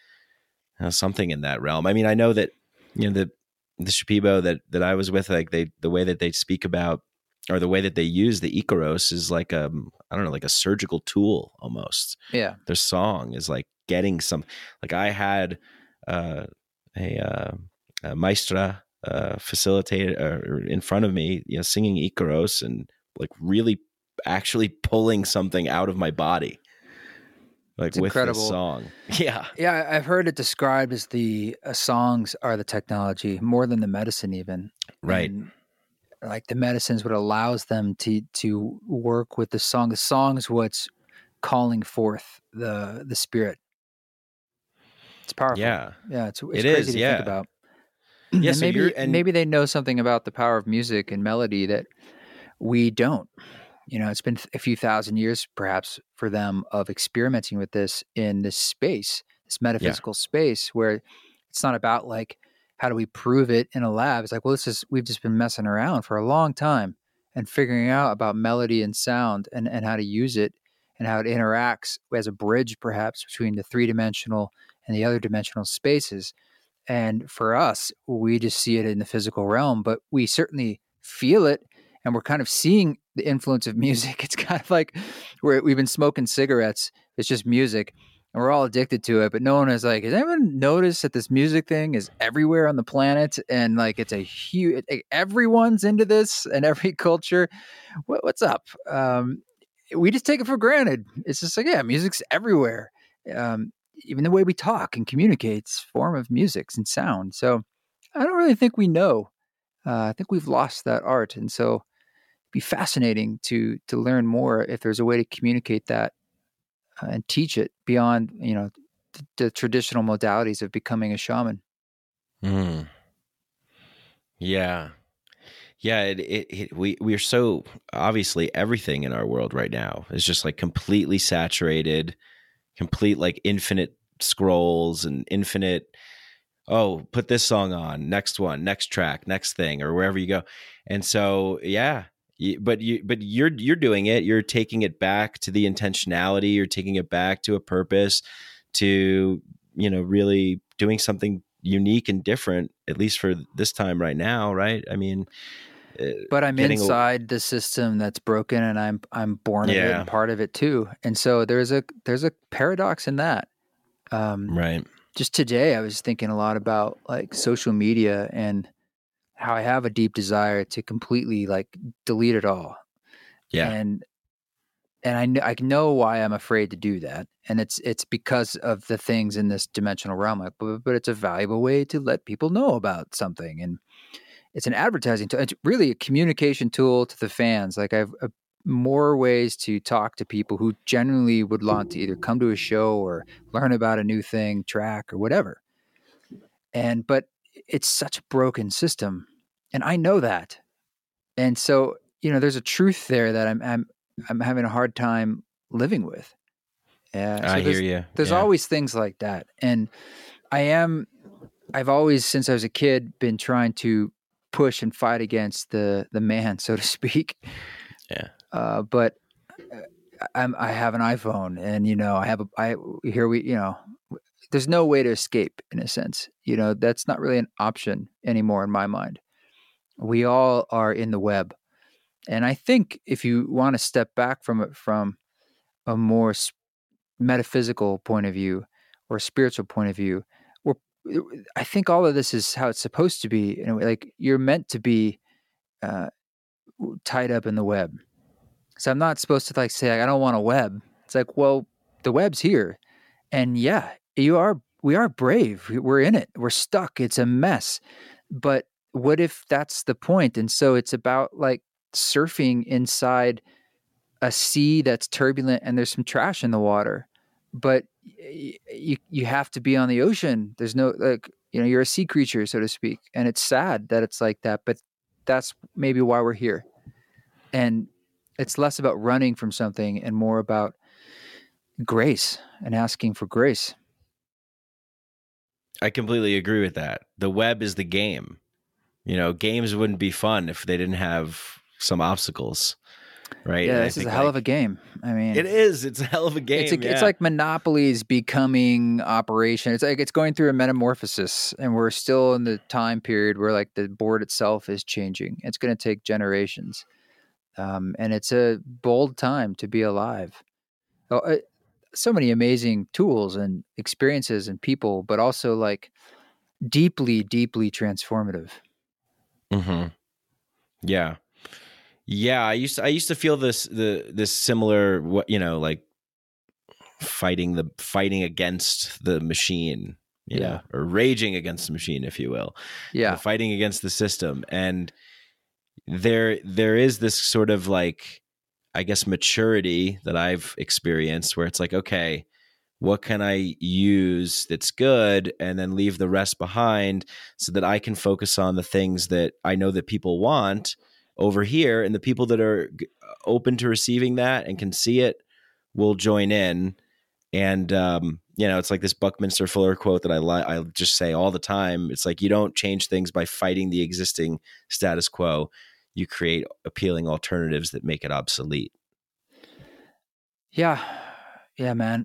Know, something in that realm. I mean, I know that you know the the Shipibo that that I was with, like they the way that they speak about or the way that they use the Icaros is like a I don't know, like a surgical tool almost. Yeah. Their song is like getting some like I had uh, a, uh, a maestra uh, facilitated uh, in front of me, you know, singing Icaros and like really actually pulling something out of my body. Like It's with incredible. this song. Yeah. Yeah, I've heard it described as the uh, songs are the technology more than the medicine, even. Right. And, like the medicines, what allows them to to work with the song. The song's what's calling forth the the spirit. It's powerful. Yeah. yeah. It's, it's It crazy is, to yeah. think about. Yeah, And so maybe and- maybe they know something about the power of music and melody that we don't. You know, it's been a few thousand years, perhaps, for them of experimenting with this in this space, this metaphysical space, where it's not about like how do we prove it in a lab. It's like, well, this is we've just been messing around for a long time and figuring out about melody and sound and and how to use it and how it interacts as a bridge, perhaps, between the three dimensional and the other dimensional spaces. And for us, we just see it in the physical realm, but we certainly feel it and we're kind of seeing the influence of music. It's kind of like we're, we've been smoking cigarettes. It's just music and we're all addicted to it. But no one is like, has anyone noticed that this music thing is everywhere on the planet? And like, it's a huge, everyone's into this and every culture. What, what's up? Um, we just take it for granted. It's just like, yeah, music's everywhere. Um, even the way we talk and communicate, it's a form of music and sound. So I don't really think we know. Uh, I think we've lost that art, and so be fascinating to to learn more if there's a way to communicate that uh, and teach it beyond you know the, the traditional modalities of becoming a shaman. Mm. Yeah. Yeah, it, it, it, we we're so obviously everything in our world right now is just like completely saturated, complete like infinite scrolls and infinite oh, put this song on, next one, next track, next thing or wherever you go. And so, yeah, but you but you're you're doing it, you're taking it back to the intentionality, you're taking it back to a purpose to, you know, really doing something unique and different at least for this time right now, right? I mean, uh, But I'm Getting a- inside the system that's broken, and I'm I'm born of it and part of it too. And so there's a there's a paradox in that. Um, right. just today I was thinking a lot about like social media and how I have a deep desire to completely like delete it all. Yeah. And and I kn- I know why I'm afraid to do that. And it's it's because of the things in this dimensional realm. Like, but, but it's a valuable way to let people know about something and it's an advertising tool. It's really a communication tool to the fans. Like I've uh, more ways to talk to people who generally would want to either come to a show or learn about a new thing, track or whatever. And but it's such a broken system, and I know that. And so you know, there's a truth there that I'm I'm I'm having a hard time living with. Yeah, so I there's- hear you. there's Yeah. always things like that and i am i've always since i was a kid been trying to push and fight against the the man so to speak Yeah. uh, but uh, I'm, i have an iphone and you know i have a i here we you know there's no way to escape in a sense you know that's not really an option anymore in my mind. We all are in the web and i think if you want to step back from it from a more metaphysical point of view or spiritual point of view we're i think all of this is how it's supposed to be and like you're meant to be uh, tied up in the web. So i'm not supposed to like say i don't want a web. It's like well the web's here. And yeah you are we are brave we're in it we're stuck it's a mess but what if that's the point? and so it's about like surfing inside a sea that's turbulent and there's some trash in the water but you you have to be on the ocean. There's no like you know you're a sea creature, so to speak, and it's sad that it's like that. But that's maybe why we're here, and it's less about running from something and more about grace and asking for grace. I completely agree with that. The web is the game. You know, games wouldn't be fun if they didn't have some obstacles, right? Yeah, And this is a hell like, of a game. I mean, It is. It's a hell of a game. it's, a, yeah. it's like Monopoly's becoming operation. It's like it's going through a metamorphosis, and we're still in the time period where like the board itself is changing. It's going to take generations, um, and it's a bold time to be alive. Oh, so many amazing tools and experiences and people, but also like deeply, deeply transformative. hmm Yeah, yeah. I used to, I used to feel this the this similar what you know like fighting the fighting against the machine, you Yeah. know, or raging against the machine, if you will. Yeah, fighting against the system, and there there is this sort of like I guess maturity that I've experienced where it's like okay. What can I use that's good and then leave the rest behind so that I can focus on the things that I know that people want over here and the people that are open to receiving that and can see it will join in and um, you know it's like this buckminster fuller quote that i li- i just say all the time it's like you don't change things by fighting the existing status quo you create appealing alternatives that make it obsolete Yeah. Yeah, man.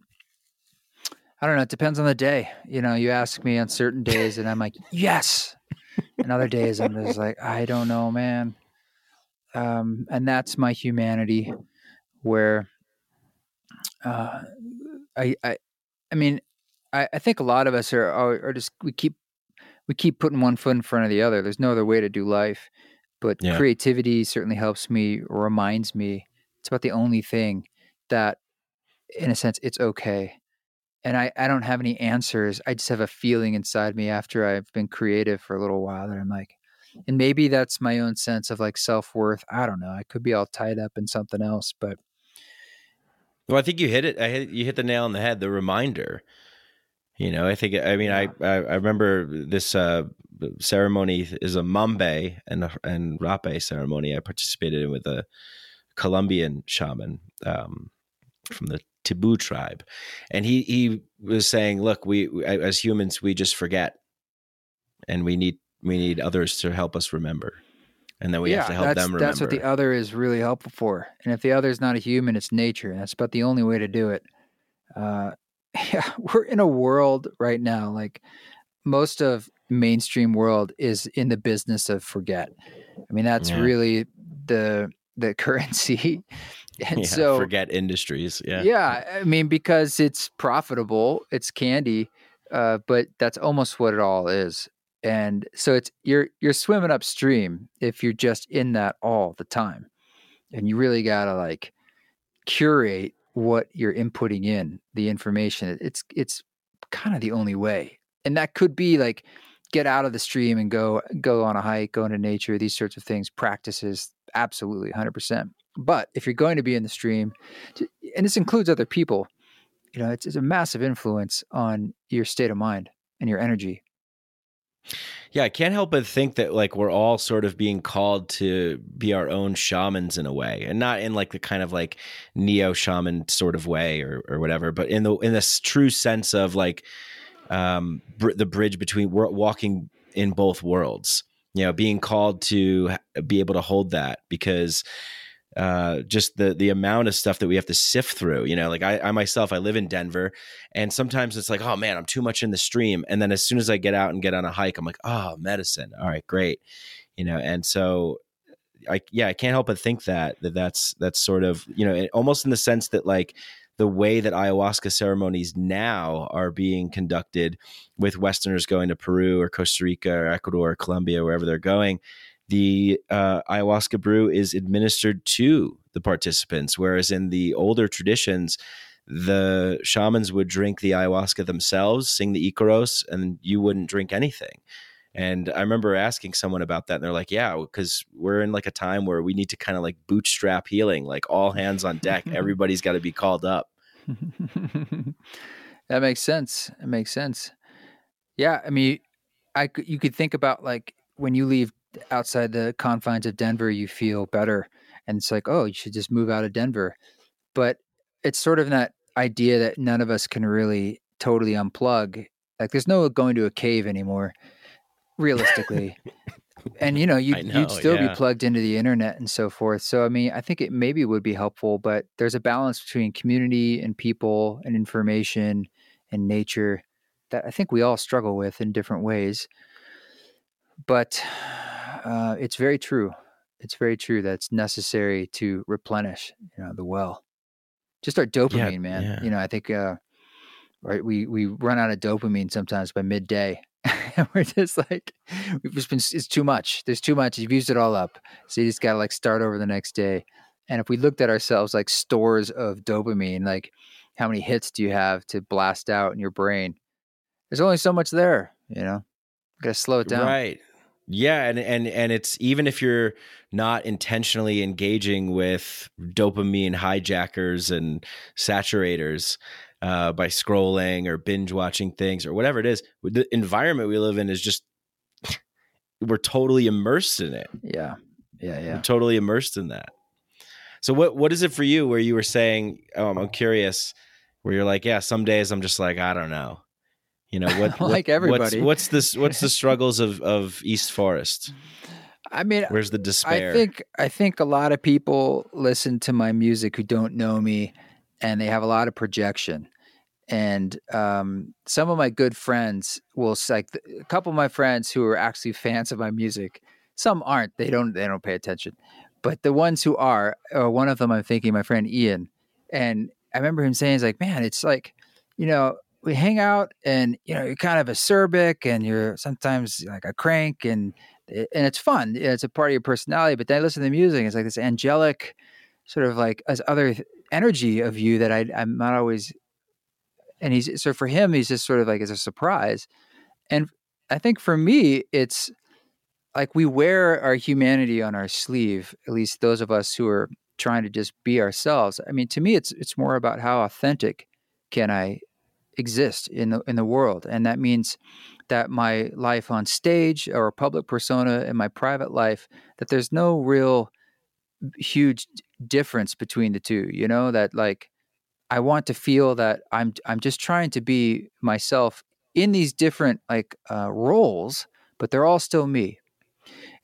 I don't know. It depends on the day. You know, you ask me on certain days and I'm like, yes. And other days I'm just like, I don't know, man. Um, and that's my humanity where uh, I, I, I mean, I, I think a lot of us are, are, are just, we keep, we keep putting one foot in front of the other. There's no other way to do life. But Yeah. creativity certainly helps me, reminds me. It's about the only thing that in a sense it's okay and I, I don't have any answers i just have a feeling inside me after i've been creative for a little while that i'm like and maybe that's my own sense of like self-worth i don't know i could be all tied up in something else but well i think you hit it i hit you hit the nail on the head the reminder you know i think i mean I, I i remember this uh ceremony is a mambe and a, and rapé ceremony. I participated in with a colombian shaman um from the Tibu tribe, and he he was saying, "Look, we as humans we just forget, and we need we need others to help us remember, and then we have to help them remember." that's what the other is really helpful for. And if the other is not a human it's nature. And that's about the only way to do it. Uh, yeah we're in a world right now like most of mainstream world is in the business of forget i mean that's Yeah. really the the currency and yeah, so forget industries. Yeah, yeah. I mean, because it's profitable, it's candy, uh, but that's almost what it all is. And so it's you're you're swimming upstream if you're just in that all the time, and you really gotta like curate what you're inputting in the information. It's it's kind of the only way, and that could be like get out of the stream and go go on a hike, go into nature, these sorts of things, practices, absolutely, hundred percent. But if you're going to be in the stream, and this includes other people, you know, it's, it's a massive influence on your state of mind and your energy. yeah. I can't help but think that like we're all sort of being called to be our own shamans in a way, and not in like the kind of like neo shaman sort of way or or whatever, but in the in this true sense of like um, br- the bridge between walking in both worlds. You know, being called to be able to hold that because uh, just the the amount of stuff that we have to sift through. You know, like I, I myself, I live in Denver, and sometimes it's like, oh man, I'm too much in the stream, and then as soon as I get out and get on a hike, I'm like, oh, medicine. All right, great. You know, and so. I yeah, I can't help but think that that that's that's sort of you know almost in the sense that like the way that ayahuasca ceremonies now are being conducted with Westerners going to Peru or Costa Rica or Ecuador or Colombia, wherever they're going, the uh, ayahuasca brew is administered to the participants. Whereas in the older traditions, the shamans would drink the ayahuasca themselves, sing the Icaros, and you wouldn't drink anything. And I remember asking someone about that, and they're like, "Yeah, because we're in like a time where we need to kind of like bootstrap healing, like all hands on deck. Everybody's got to be called up, that makes sense. It makes sense. Yeah, I mean, I could, you could think about like when you leave outside the confines of Denver, you feel better, and it's like, oh, you should just move out of Denver. But it's sort of that idea that none of us can really totally unplug. Like, there's no going to a cave anymore, realistically. and you know, you, I know, you'd still yeah. be plugged into the internet and so forth. So, I mean, I think it maybe would be helpful, but there's a balance between community and people and information and nature that I think we all struggle with in different ways. But uh, it's very true. It's very true that it's necessary to replenish, you know, the well. Just our dopamine, man. yeah. You know, I think uh, right we we run out of dopamine sometimes by midday. and we're just like we've just been it's too much. There's too much. You've used it all up. So you just gotta like start over the next day. And if we looked at ourselves like stores of dopamine, like how many hits do you have to blast out in your brain? There's only so much there, you know. you gotta slow it down. Right. Yeah, and and and it's even if you're not intentionally engaging with dopamine hijackers and saturators uh, by scrolling or binge watching things or whatever it is, the environment we live in is just we're totally immersed in it. Yeah. Yeah, yeah. We're totally immersed in that. So what what is it for you where you were saying, um, I'm curious, where you're like, yeah, some days I'm just like, I don't know. You know, what, what Like everybody. What's, what's this what's the struggles of of East Forest? I mean, Where's the despair? I think I think a lot of people listen to my music who don't know me, and they have a lot of projection. And um, some of my good friends will like a couple of my friends who are actually fans of my music. Some aren't. They don't. They don't pay attention. But the ones who are, uh, one of them, I'm thinking, my friend Ian, and I remember him saying, "He's like, man, it's like, you know, we hang out, and you know, you're kind of acerbic, and you're sometimes like a crank, and and it's fun. It's a part of your personality. But then I listen to the music. It's like this angelic, sort of like as other energy of you that I, I'm not always. And he's so for him, he's just sort of like as a surprise. And I think for me, it's like we wear our humanity on our sleeve. At least those of us who are trying to just be ourselves. I mean, to me, it's it's more about how authentic can I exist in the in the world, and that means that my life on stage or public persona in my private life that there's no real huge difference between the two you know that like i want to feel that i'm i'm just trying to be myself in these different like uh, roles but they're all still me.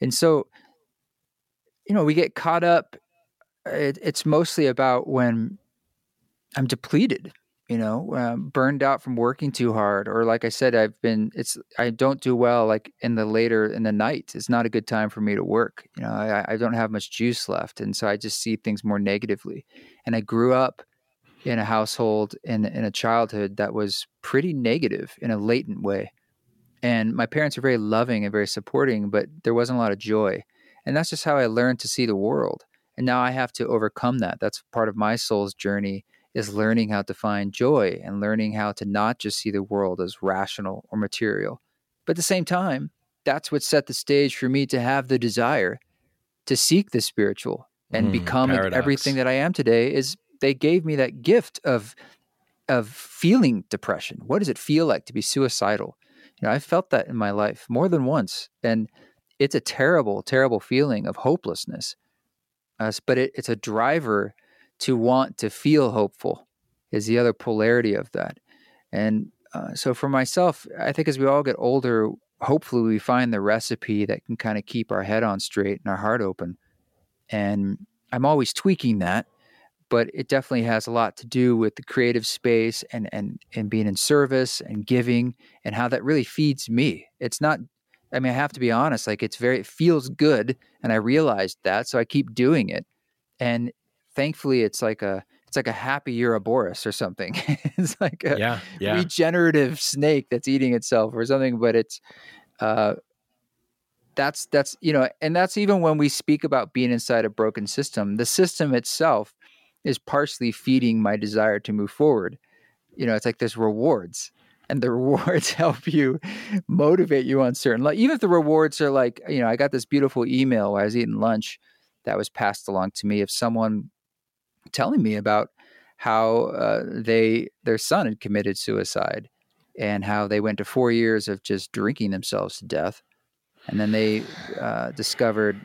And so you know we get caught up it, it's mostly about when i'm depleted you know um, burned out from working too hard or like i said i've been it's i don't do well like in the later in the night it's not a good time for me to work you know i, I don't have much juice left and so i just see things more negatively. And i grew up in a household in, in a childhood that was pretty negative in a latent way. And my parents are very loving and very supporting but there wasn't a lot of joy. And that's just how i learned to see the world. And now i have to overcome that. That's part of my soul's journey is learning how to find joy and learning how to not just see the world as rational or material. But at the same time, that's what set the stage for me to have the desire to seek the spiritual and Mm, become everything that I am today is they gave me that gift of of feeling depression. What does it feel like to be suicidal? You know, I felt that in my life more than once and it's a terrible terrible feeling of hopelessness. Uh, but it, it's a driver to want to feel hopeful is the other polarity of that. And uh, so for myself, I think as we all get older, hopefully we find the recipe that can kind of keep our head on straight and our heart open. And I'm always tweaking that, but it definitely has a lot to do with the creative space and and and being in service and giving and how that really feeds me. It's not I mean, I have to be honest, like it's very it feels good and I realized that, so I keep doing it. And thankfully it's like a it's like a happy Ouroboros or something. it's like a yeah, yeah. regenerative snake that's eating itself or something, but it's uh that's that's you know, and that's even when we speak about being inside a broken system. The system itself is partially feeding my desire to move forward. You know, it's like there's rewards. And the rewards help you motivate you on certain like even if the rewards are like, you know, I got this beautiful email while I was eating lunch that was passed along to me of someone telling me about how uh, they their son had committed suicide and how they went to four years of just drinking themselves to death and then they uh, discovered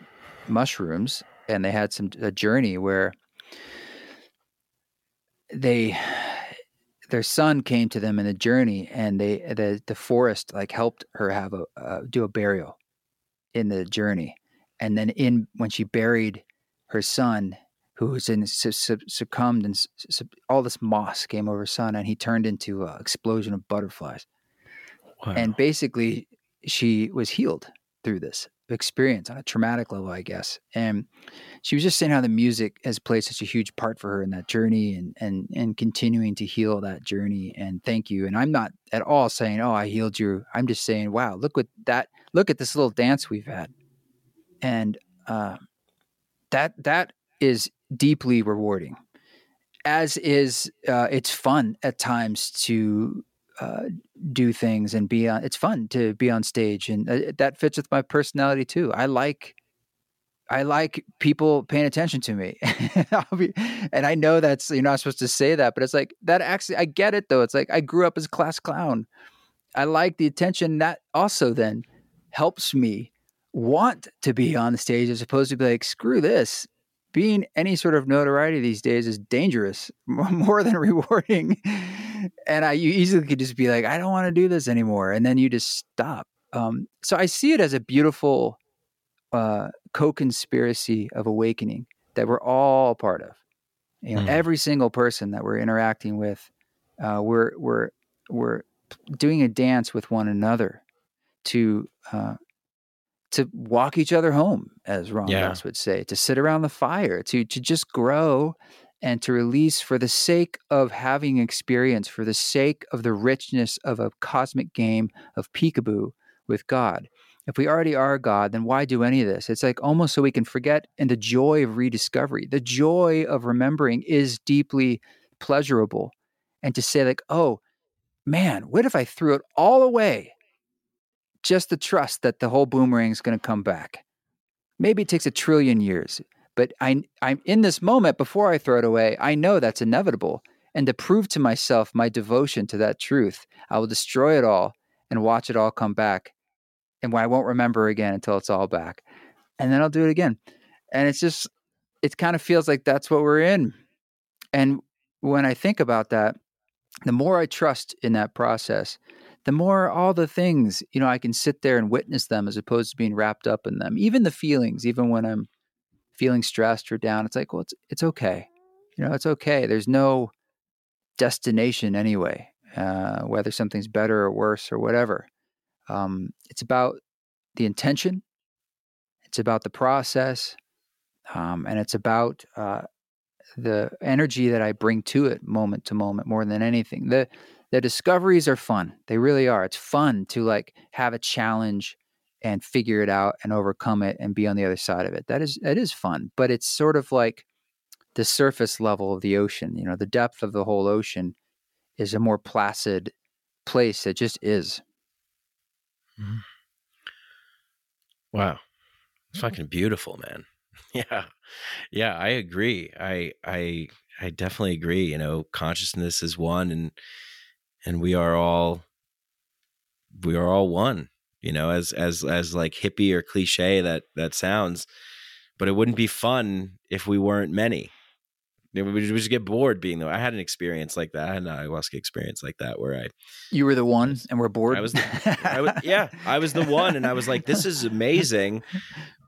mushrooms and they had some a journey where they their son came to them in the journey and they the the forest like helped her have a uh, do a burial in the journey. And then in when she buried her son who was in su- su- succumbed and all this moss came over his son and he turned into an explosion of butterflies. Wow. and basically she was healed through this experience on a traumatic level i guess and she was just saying how the music has played such a huge part for her in that journey and and and continuing to heal that journey and thank you and i'm not at all saying oh i healed you i'm just saying wow look what that look at this little dance we've had and uh, that that is deeply rewarding as is uh, it's fun at times to uh, do things and be on it's fun to be on stage and uh, that fits with my personality too. I like i like people paying attention to me. Be, and i know that's you're not supposed to say that but it's like that actually i get it though. It's like i grew up as a class clown. I like the attention that also then helps me want to be on the stage as opposed to be like screw this. Being any sort of notoriety these days is dangerous more than rewarding and I you easily could just be like, I don't want to do this anymore, and then you just stop. Um, so I see it as a beautiful uh, co-conspiracy of awakening that we're all part of. You know, Mm. every single person that we're interacting with, uh, we're we're we're doing a dance with one another to uh, to walk each other home, as Ram Yeah. Would say, to sit around the fire, to to just grow and to release for the sake of having experience, for the sake of the richness of a cosmic game of peekaboo with God. If we already are God, then why do any of this? It's like almost so we can forget and the joy of rediscovery, the joy of remembering is deeply pleasurable. And to say, like, oh, man, what if I threw it all away? Just the trust that the whole boomerang is going to come back. Maybe it takes a trillion years, but I, I'm in this moment before I throw it away. I know that's inevitable. And to prove to myself my devotion to that truth, I will destroy it all and watch it all come back. And I won't remember again until it's all back. And then I'll do it again. And it's just, it kind of feels like that's what we're in. And when I think about that, the more I trust in that process, the more all the things, you know, I can sit there and witness them as opposed to being wrapped up in them. Even the feelings, even when I'm feeling stressed or down, it's like, well, it's it's okay. You know, it's okay. There's no destination anyway, uh, whether something's better or worse or whatever. Um, it's about the intention. It's about the process, um, and it's about uh, the energy that I bring to it moment to moment more than anything. The the discoveries are fun. They really are. It's fun to like have a challenge and figure it out and overcome it and be on the other side of it. That is it is fun, but it's sort of like the surface level of the ocean. You know, the depth of the whole ocean is a more placid place. It just is. Mm-hmm. Wow. It's mm-hmm. fucking beautiful, man. Yeah. Yeah, I agree. I I I definitely agree. You know, consciousness is one and and we are all we are all one, you know, as as as like hippie or cliche that that sounds, but it wouldn't be fun if we weren't many. We would just get bored being there. I had an experience like that. I had an ayahuasca experience like that where I You were the one, and we're bored. I was the- I was, yeah, I was the one, and I was like, "This is amazing,"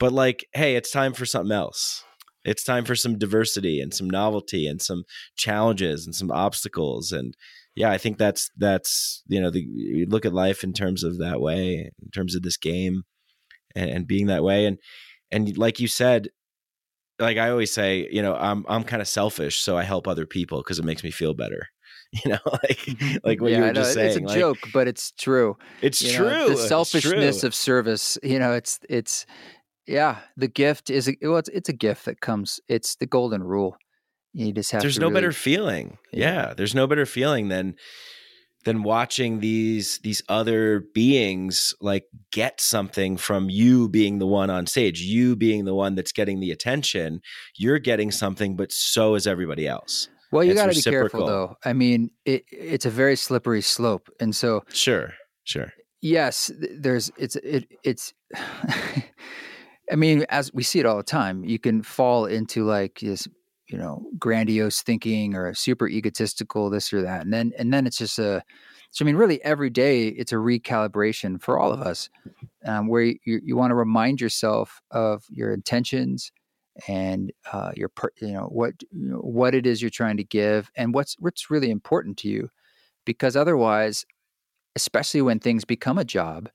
but like, hey, it's time for something else. It's time for some diversity and some novelty and some challenges and some obstacles. And yeah, I think that's that's you know, the, you look at life in terms of that way, in terms of this game, and, and being that way. And and like you said, like I always say, you know, I'm I'm kind of selfish, so I help other people because it makes me feel better. You know, like mm-hmm. like what yeah, you were know, just saying. It's a like, joke, but it's true. It's you know, true. the selfishness true. of service you know it's it's yeah the gift is a, well, it's, it's a gift that comes it's the golden rule you just have there's no really- better feeling. Yeah. Yeah. there's no better feeling than than watching these these other beings like get something from you being the one on stage, you being the one that's getting the attention. You're getting something, but so is everybody else. Well, you got to be careful though. I mean, it, it's a very slippery slope, and so Sure, sure. yes, there's it's it it's. I mean, as we see it all the time, you can fall into like this, you know, grandiose thinking or super egotistical this or that, and then and then it's just a. So I mean, really, every day it's a recalibration for all of us, um, where you you want to remind yourself of your intentions and uh, your you know what what it is you're trying to give and what's what's really important to you, because otherwise, especially when things become a job,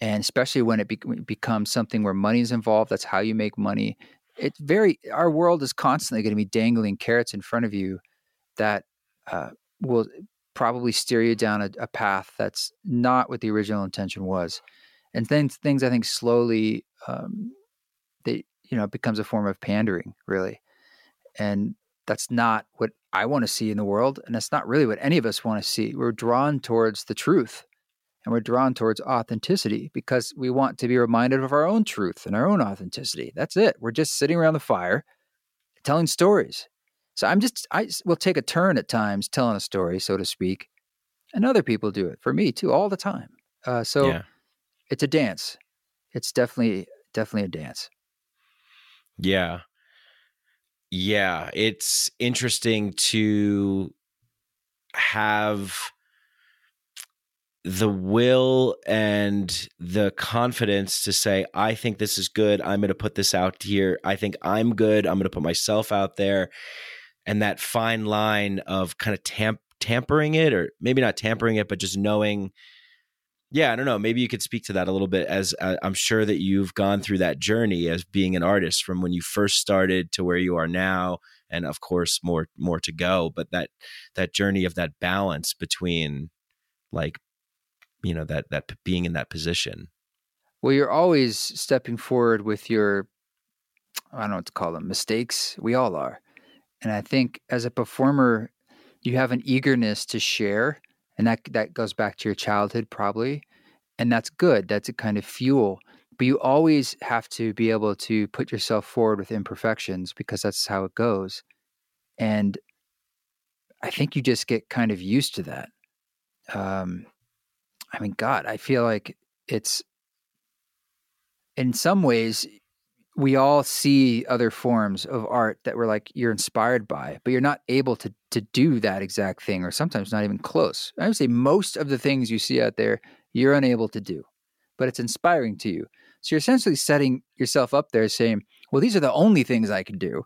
and especially when it be- becomes something where money is involved, that's how you make money. It's very our world is constantly going to be dangling carrots in front of you that uh, will probably steer you down a, a path that's not what the original intention was, and then things I think slowly um, they you know it becomes a form of pandering really, and that's not what I want to see in the world, and that's not really what any of us want to see. We're drawn towards the truth and we're drawn towards authenticity because we want to be reminded of our own truth and our own authenticity. That's it. We're just sitting around the fire telling stories. So I'm just, I will take a turn at times telling a story, so to speak. And other people do it for me too, all the time. Uh, so yeah. it's a dance. It's definitely, definitely a dance. Yeah. Yeah. It's interesting to have the will and the confidence to say, I think this is good. I'm going to put this out here. I think I'm good. I'm going to put myself out there. And that fine line of kind of tamp- tampering it, or maybe not tampering it, but just knowing. Yeah, I don't know. Maybe you could speak to that a little bit, as uh, I'm sure that you've gone through that journey as being an artist from when you first started to where you are now, and of course more more to go. But that that journey of that balance between, like, you know, that that being in that position. Well, you're always stepping forward with your, I don't know what to call them, mistakes. We all are. And I think as a performer, you have an eagerness to share. And that, that goes back to your childhood, probably. And that's good. That's a kind of fuel. But you always have to be able to put yourself forward with imperfections because that's how it goes. And I think you just get kind of used to that. Um, I mean, God, I feel like it's in some ways we all see other forms of art that we're like you're inspired by but you're not able to to do that exact thing or sometimes not even close. I would say most of the things you see out there you're unable to do but it's inspiring to you. So you're essentially setting yourself up there saying well these are the only things i can do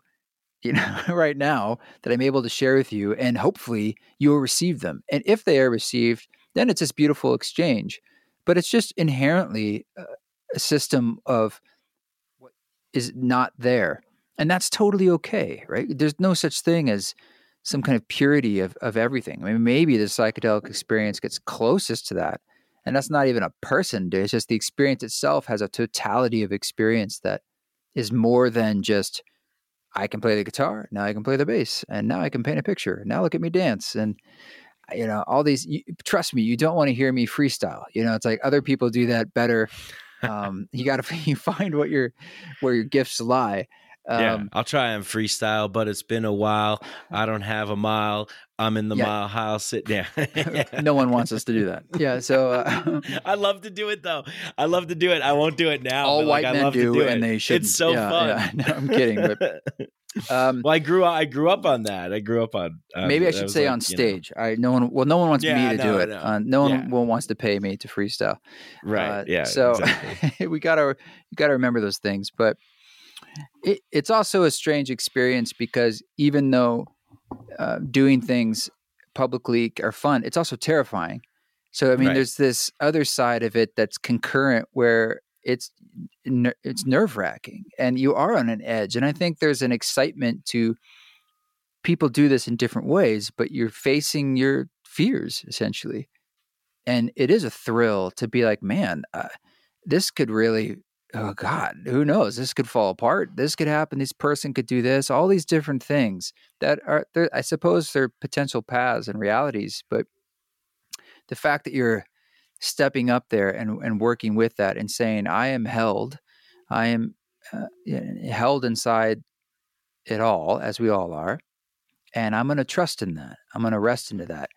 you know right now that i'm able to share with you and hopefully you'll receive them. And if they are received then it's this beautiful exchange but it's just inherently uh, a system of what is not there and that's totally okay right there's no such thing as some kind of purity of, of everything i mean maybe the psychedelic experience gets closest to that and that's not even a person dude. it's just the experience itself has a totality of experience that is more than just i can play the guitar now i can play the bass and now i can paint a picture now look at me dance and you know all these you, trust me you don't want to hear me freestyle you know it's like other people do that better um, you got to you find what your where your gifts lie. Um, yeah, I'll try and freestyle, but it's been a while. I don't have a mile. I'm in the Yeah. mile house. Sit down. no one wants us to do that. Yeah, so uh, I love to do it though. I love to do it. I won't do it now. all but, like, white I men do, do and it. they should. It's so yeah, fun. Yeah. No, I'm kidding, but um, well, I grew up. I grew up on that. I grew up on. uh, maybe I should say like, on you know, stage. I no one. Well, no one wants Yeah, me to know, do it. know. Uh, no one Yeah. will wants to pay me to freestyle. right. Uh, yeah. So exactly. we gotta you gotta remember those things. But it, it's also a strange experience because even though uh, doing things publicly are fun, it's also terrifying. So I mean, Right. there's this other side of it that's concurrent where it's it's nerve wracking and you are on an edge. And I think there's an excitement to people do this in different ways, but you're facing your fears essentially. And it is a thrill to be like, man, uh, this could really, oh God, who knows? This could fall apart. This could happen. This person could do this. All these different things that are, I suppose, they're potential paths and realities. But the fact that you're stepping up there and, and working with that and saying, I am held, I am uh, held inside it all, as we all are. and I'm going to trust in that. I'm going to rest into that.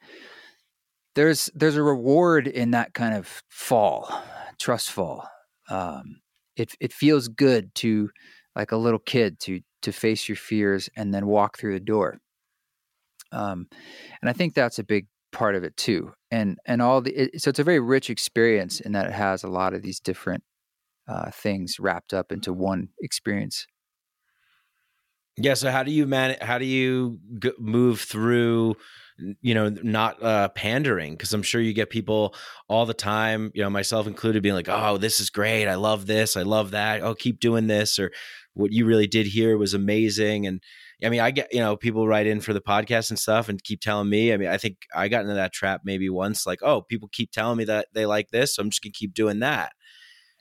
There's there's a reward in that kind of fall, trust fall. Um, it it feels good to like a little kid to to face your fears and then walk through the door. Um, and I think that's a big part of it too. And and all the it, so it's a very rich experience in that it has a lot of these different uh, things wrapped up into one experience. Yeah. So how do you man? How do you g- move through? You know, not uh, pandering because I'm sure you get people all the time. You know, myself included, being like, "Oh, this is great. I love this. I love that. Oh, keep doing this." Or what you really did here was amazing. And I mean, I get you know people write in for the podcast and stuff and keep telling me. I mean, I think I got into that trap maybe once. Like, oh, people keep telling me that they like this, so I'm just gonna keep doing that.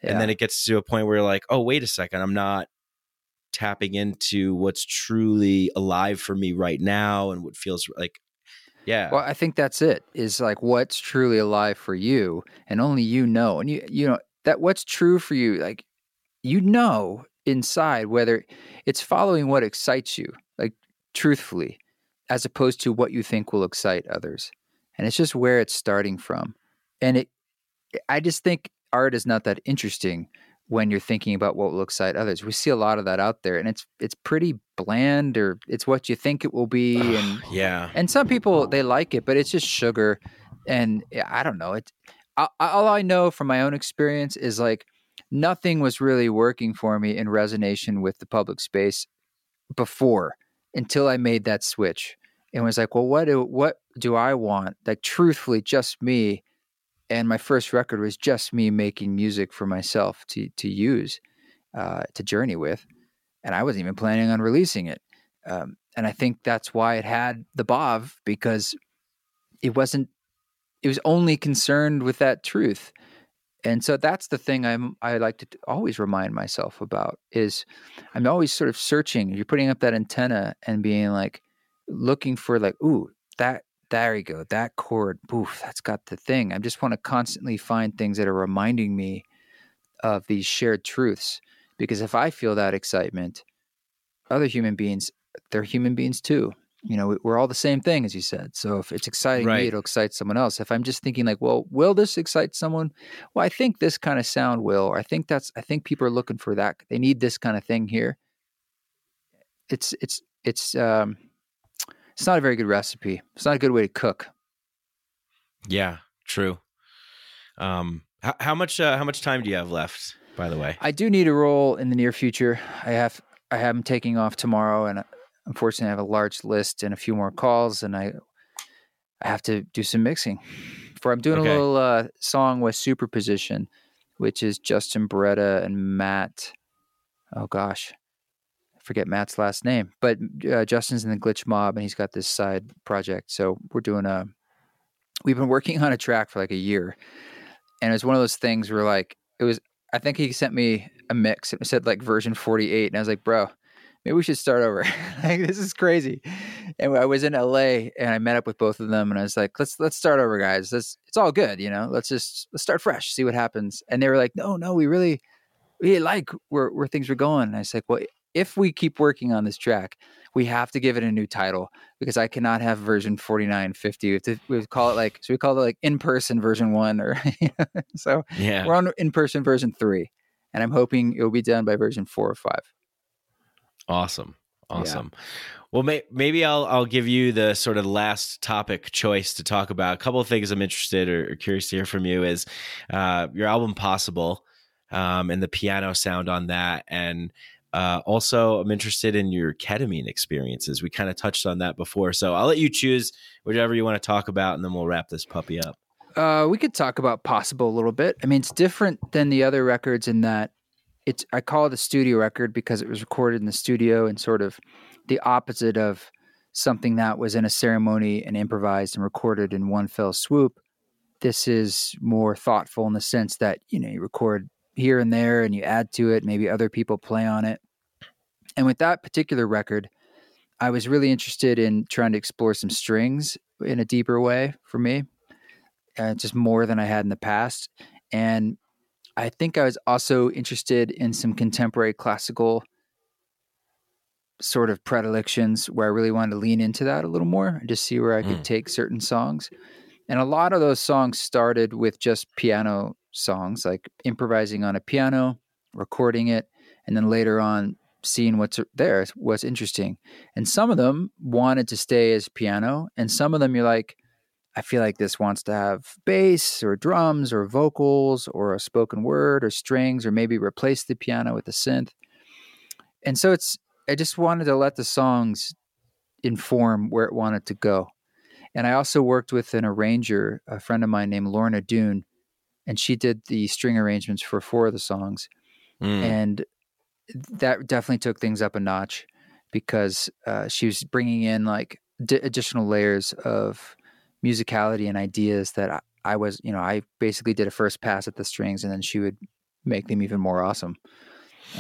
Yeah. And then it gets to a point where you're like, oh, wait a second, I'm not tapping into what's truly alive for me right now and what feels like yeah Well, I think that's it. Is like what's truly alive for you, and only you know. And you, you know that what's true for you, like you know inside whether it's following what excites you, like truthfully, as opposed to what you think will excite others. And it's just where it's starting from. And it, I just think art is not that interesting when you're thinking about what will excite others. We see a lot of that out there, and it's it's pretty bland, or it's what you think it will be, and yeah and some people they like it, but it's just sugar, and I don't know. It all I know from my own experience is like nothing was really working for me in resonation with the public space before until I made that switch and was like, well, what do what do I want? Like truthfully, just me. And my first record was just me making music for myself to to use, uh, to journey with, and I wasn't even planning on releasing it. Um, and I think that's why it had the Bov because it wasn't. It was only concerned with that truth, and so that's the thing I'm. I like to always remind myself about is I'm always sort of searching. You're putting up that antenna and being like looking for like, ooh, that there you go, that chord, poof, that's got the thing. I just want to constantly find things that are reminding me of these shared truths. Because if I feel that excitement, other human beings, they're human beings too. You know, we're all the same thing, as you said. So if it's exciting Right. me, it'll excite someone else. If I'm just thinking like, well, will this excite someone? Well, I think this kind of sound will, I think that's, I think people are looking for that. They need this kind of thing here. It's, it's, it's, um, it's not a very good recipe. It's not a good way to cook. yeah true um how, how much uh, how much time do you have left by the way I do need a role in the near future. I have I am taking off tomorrow, and unfortunately, I have a large list and a few more calls, and I I have to do some mixing. For I'm doing Okay. a little uh, song with Superposition, which is Justin Boreta and Matt. Oh gosh, I forget Matt's last name, but uh, Justin's in the Glitch Mob, and he's got this side project. So we're doing a. We've been working on a track for like a year, and it was one of those things where like it was I think he sent me a mix. It said like version 48. And I was like, bro, maybe we should start over. like this is crazy. And I was in LA and I met up with both of them and I was like, let's let's start over, guys. Let's it's all good, you know. Let's just let's start fresh, see what happens. And they were like, no, no, we really we like where where things were going. And I was like, well, if we keep working on this track, we have to give it a new title because I cannot have version 4950. We have to we call it like so we call it like in person version one or so yeah we're on in person version three, and I'm hoping it'll be done by version four or five. Awesome. Awesome. Well, may, maybe I'll I'll give you the sort of last topic choice to talk about. A couple of things I'm interested or, or curious to hear from you is uh, your album Possible um, and the piano sound on that, and uh, also I'm interested in your ketamine experiences. We kind of touched on that before, so I'll let you choose whichever you want to talk about, and then we'll wrap this puppy up. Uh, we could talk about possible a little bit. I mean, it's different than the other records in that it's. I call it a studio record because it was recorded in the studio and sort of the opposite of something that was in a ceremony and improvised and recorded in one fell swoop. This is more thoughtful in the sense that you know you record here and there and you add to it. Maybe other people play on it. And with that particular record, I was really interested in trying to explore some strings in a deeper way for me, uh, just more than I had in the past. And I think I was also interested in some contemporary classical sort of predilections where I really wanted to lean into that a little more and just see where I could Mm. take certain songs. And a lot of those songs started with just piano songs, like improvising on a piano, recording it, and then later on seeing what's there, what's interesting. And some of them wanted to stay as piano, and some of them you're like, I feel like this wants to have bass or drums or vocals or a spoken word or strings or maybe replace the piano with a synth. And so it's I just wanted to let the songs inform where it wanted to go. And I also worked with an arranger, a friend of mine named Lorna Dune, and she did the string arrangements for four of the songs. Mm. And that definitely took things up a notch because uh, she was bringing in like d- additional layers of musicality and ideas that I, I was, you know, I basically did a first pass at the strings and then she would make them even more awesome.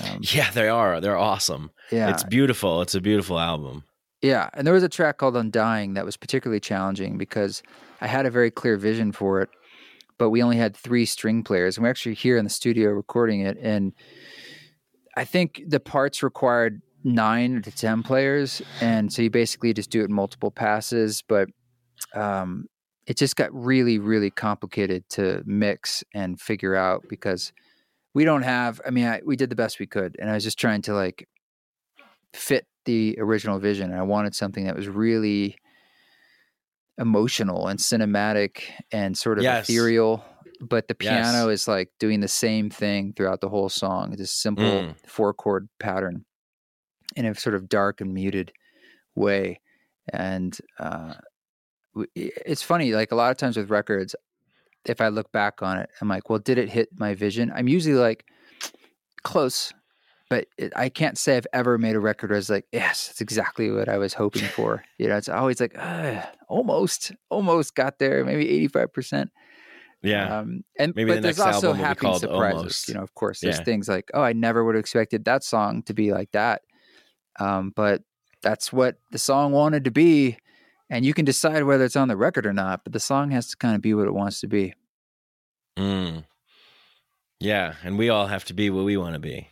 Um, Yeah, they are. They're awesome. yeah. It's beautiful. It's a beautiful album. Yeah, and there was a track called Undying that was particularly challenging because I had a very clear vision for it, but we only had three string players, and we're actually here in the studio recording it. And I think the parts required nine to ten players, and so you basically just do it in multiple passes. But um, it just got really, really complicated to mix and figure out because we don't have. I mean, I, we did the best we could, and I was just trying to like fit the original vision and i wanted something that was really emotional and cinematic and sort of Yes. ethereal but the Yes. piano is like doing the same thing throughout the whole song it's a simple Mm. four chord pattern in a sort of dark and muted way and uh, it's funny like a lot of times with records if i look back on it i'm like well did it hit my vision i'm usually like close but it, I can't say I've ever made a record where I was like, yes, that's exactly what I was hoping for. You know, it's always like, "Ah, almost, almost got there, maybe eighty-five percent. Yeah. Um, and Maybe but the there's also album will be happy surprises. Almost. You know, of course, there's Yeah. things like, oh, I never would have expected that song to be like that. Um, but that's what the song wanted to be, and you can decide whether it's on the record or not. But the song has to kind of be what it wants to be. Mm. Yeah. And we all have to be what we want to be.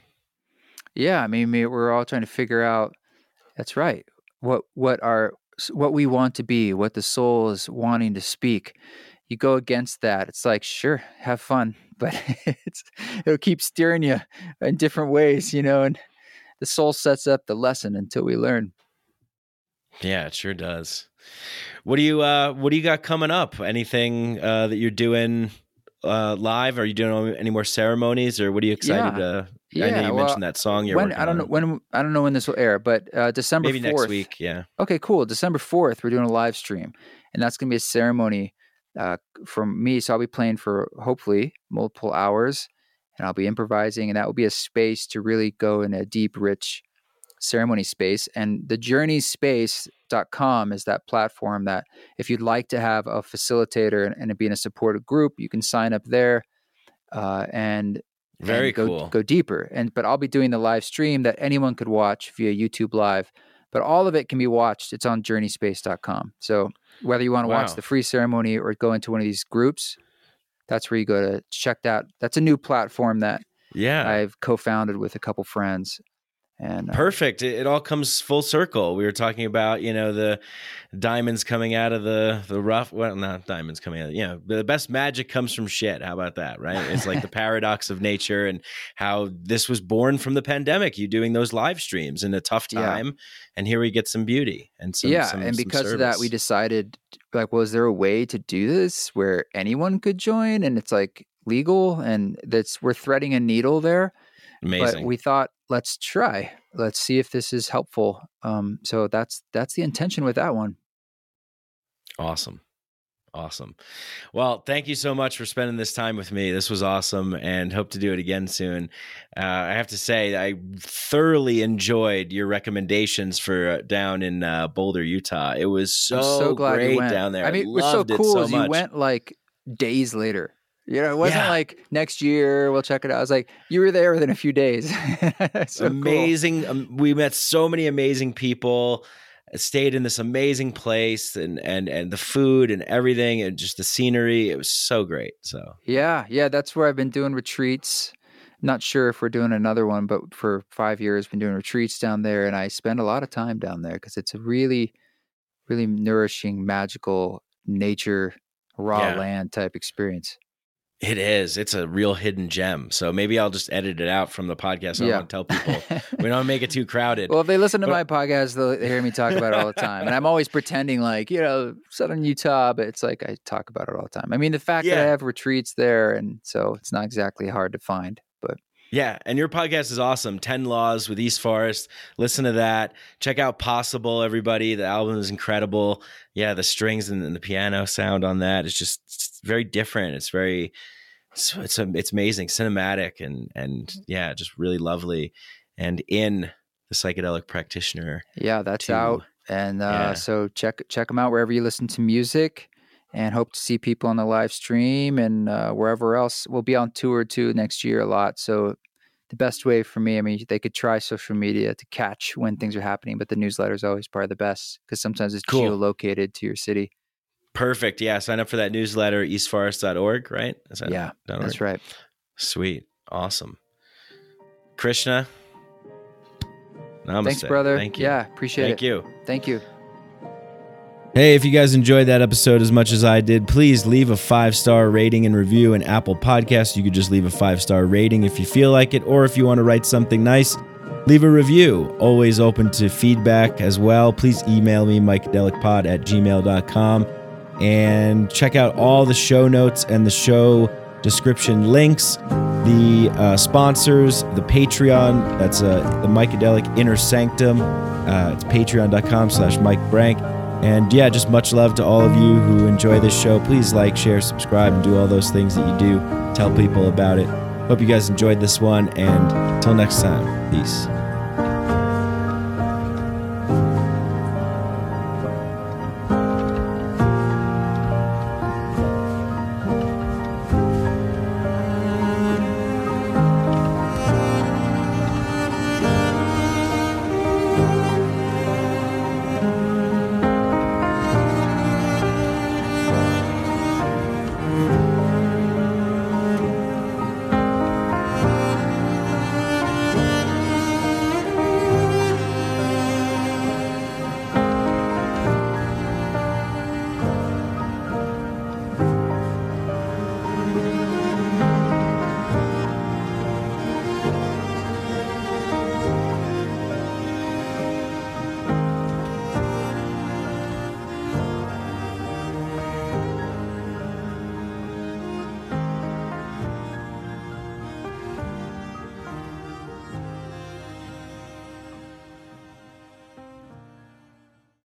Yeah, I mean, we- we're all trying to figure out. That's right. What what our what we want to be, what the soul is wanting to speak. You go against that. It's like, sure, have fun, but it's it'll keep steering you in different ways, you know. And the soul sets up the lesson until we learn. Yeah, it sure does. What do you uh what do you got coming up? Anything uh that you're doing uh live? Are you doing any more ceremonies or what are you excited Yeah. to Yeah, I know you well, mentioned that song you're when I don't know on. when I don't know when this will air, but uh, December Maybe 4th, next week, yeah. Okay, cool. December 4th, we're doing a live stream, and that's going to be a ceremony uh, from me. So I'll be playing for hopefully multiple hours, and I'll be improvising, and that will be a space to really go in a deep, rich ceremony space. And the journeyspace.com is that platform that if you'd like to have a facilitator and, and be in a supportive group, you can sign up there. Uh, and Very and go, cool. Go deeper. And but I'll be doing the live stream that anyone could watch via YouTube Live. But all of it can be watched. It's on journeyspace.com. So whether you want to Wow. watch the free ceremony or go into one of these groups, that's where you go to check that. That's a new platform that Yeah. I've co-founded with a couple friends. And uh, Perfect. It, it all comes full circle. We were talking about, you know, the diamonds coming out of the the rough. Well, not diamonds coming out. You know, the best magic comes from shit. How about that? Right? It's like the paradox of nature and how this was born from the pandemic. You doing those live streams in a tough Yeah. time, and here we get some beauty and some. yeah, some- and some because of that, we decided like, was there a way to do this where anyone could join and it's like legal and that's we're threading a needle there. amazing. but we thought let's try let's see if this is helpful um so that's that's the intention with that one Awesome. Awesome. Well, thank you so much for spending this time with me. This was awesome and hope to do it again soon. Uh, I have to say, I thoroughly enjoyed your recommendations for uh, down in uh, Boulder, Utah. It was so, i'm so glad great down there. i mean what's so it cool so is you went like days later you know it wasn't Yeah. like next year we'll check it out i was like you were there within a few days so cool. amazing. Um, we met so many amazing people. Stayed in this amazing place, and and and the food and everything, and just the scenery. It was so great. So yeah yeah that's where i've been doing retreats not sure if we're doing another one, but for five years, been doing retreats down there, and I spend a lot of time down there because it's a really, really nourishing, magical nature, raw Yeah. land type experience. It is. It's a real hidden gem. So maybe I'll just edit it out from the podcast. I don't want to tell people. we don't make it too crowded. well, if they listen to But- my podcast, they'll hear me talk about it all the time, and I'm always pretending like you know Southern Utah, but it's like I talk about it all the time. I mean, the fact that I have retreats there, and so it's not exactly hard to find, but Yeah, and your podcast is awesome. 10 Laws with East Forest. Listen to that. Check out Possible, everybody. The album is incredible. Yeah, the strings and, the piano sound on that is just very different. It's very it's it's, it's amazing, cinematic and and yeah, just really lovely. And in the psychedelic practitioner. yeah, that's to- out. And uh, yeah. so check check them out wherever you listen to music, and hope to see people on the live stream and uh, wherever else. We'll be on tour too next year a lot. So the best way for me, I mean, they could try social media to catch when things are happening, but the newsletter is always probably the best because sometimes it's Cool. geolocated to your city. Perfect. Yeah, sign up for that newsletter eastforest.org, right? Is that Yeah, org? That's right. Sweet. Awesome. Krishna. Namaste. Thanks, brother. Thank you. Yeah, appreciate Thank it. Thank you. Thank you. Hey, if you guys enjoyed that episode as much as I did, please leave a five star rating and review in Apple Podcasts. You could just leave a five star rating if you feel like it, or if you want to write something nice, leave a review. Always open to feedback as well. Please email me, mikedelicpod at gmail.com, and check out all the show notes and the show description links, the uh, sponsors, the Patreon. That's uh, the Mikedelic Inner Sanctum. Uh, it's patreon.com slash Mike Brank. And yeah, just much love to all of you who enjoy this show. Please like, share, subscribe, and do all those things that you do. Tell people about it. Hope you guys enjoyed this one. And until next time, peace.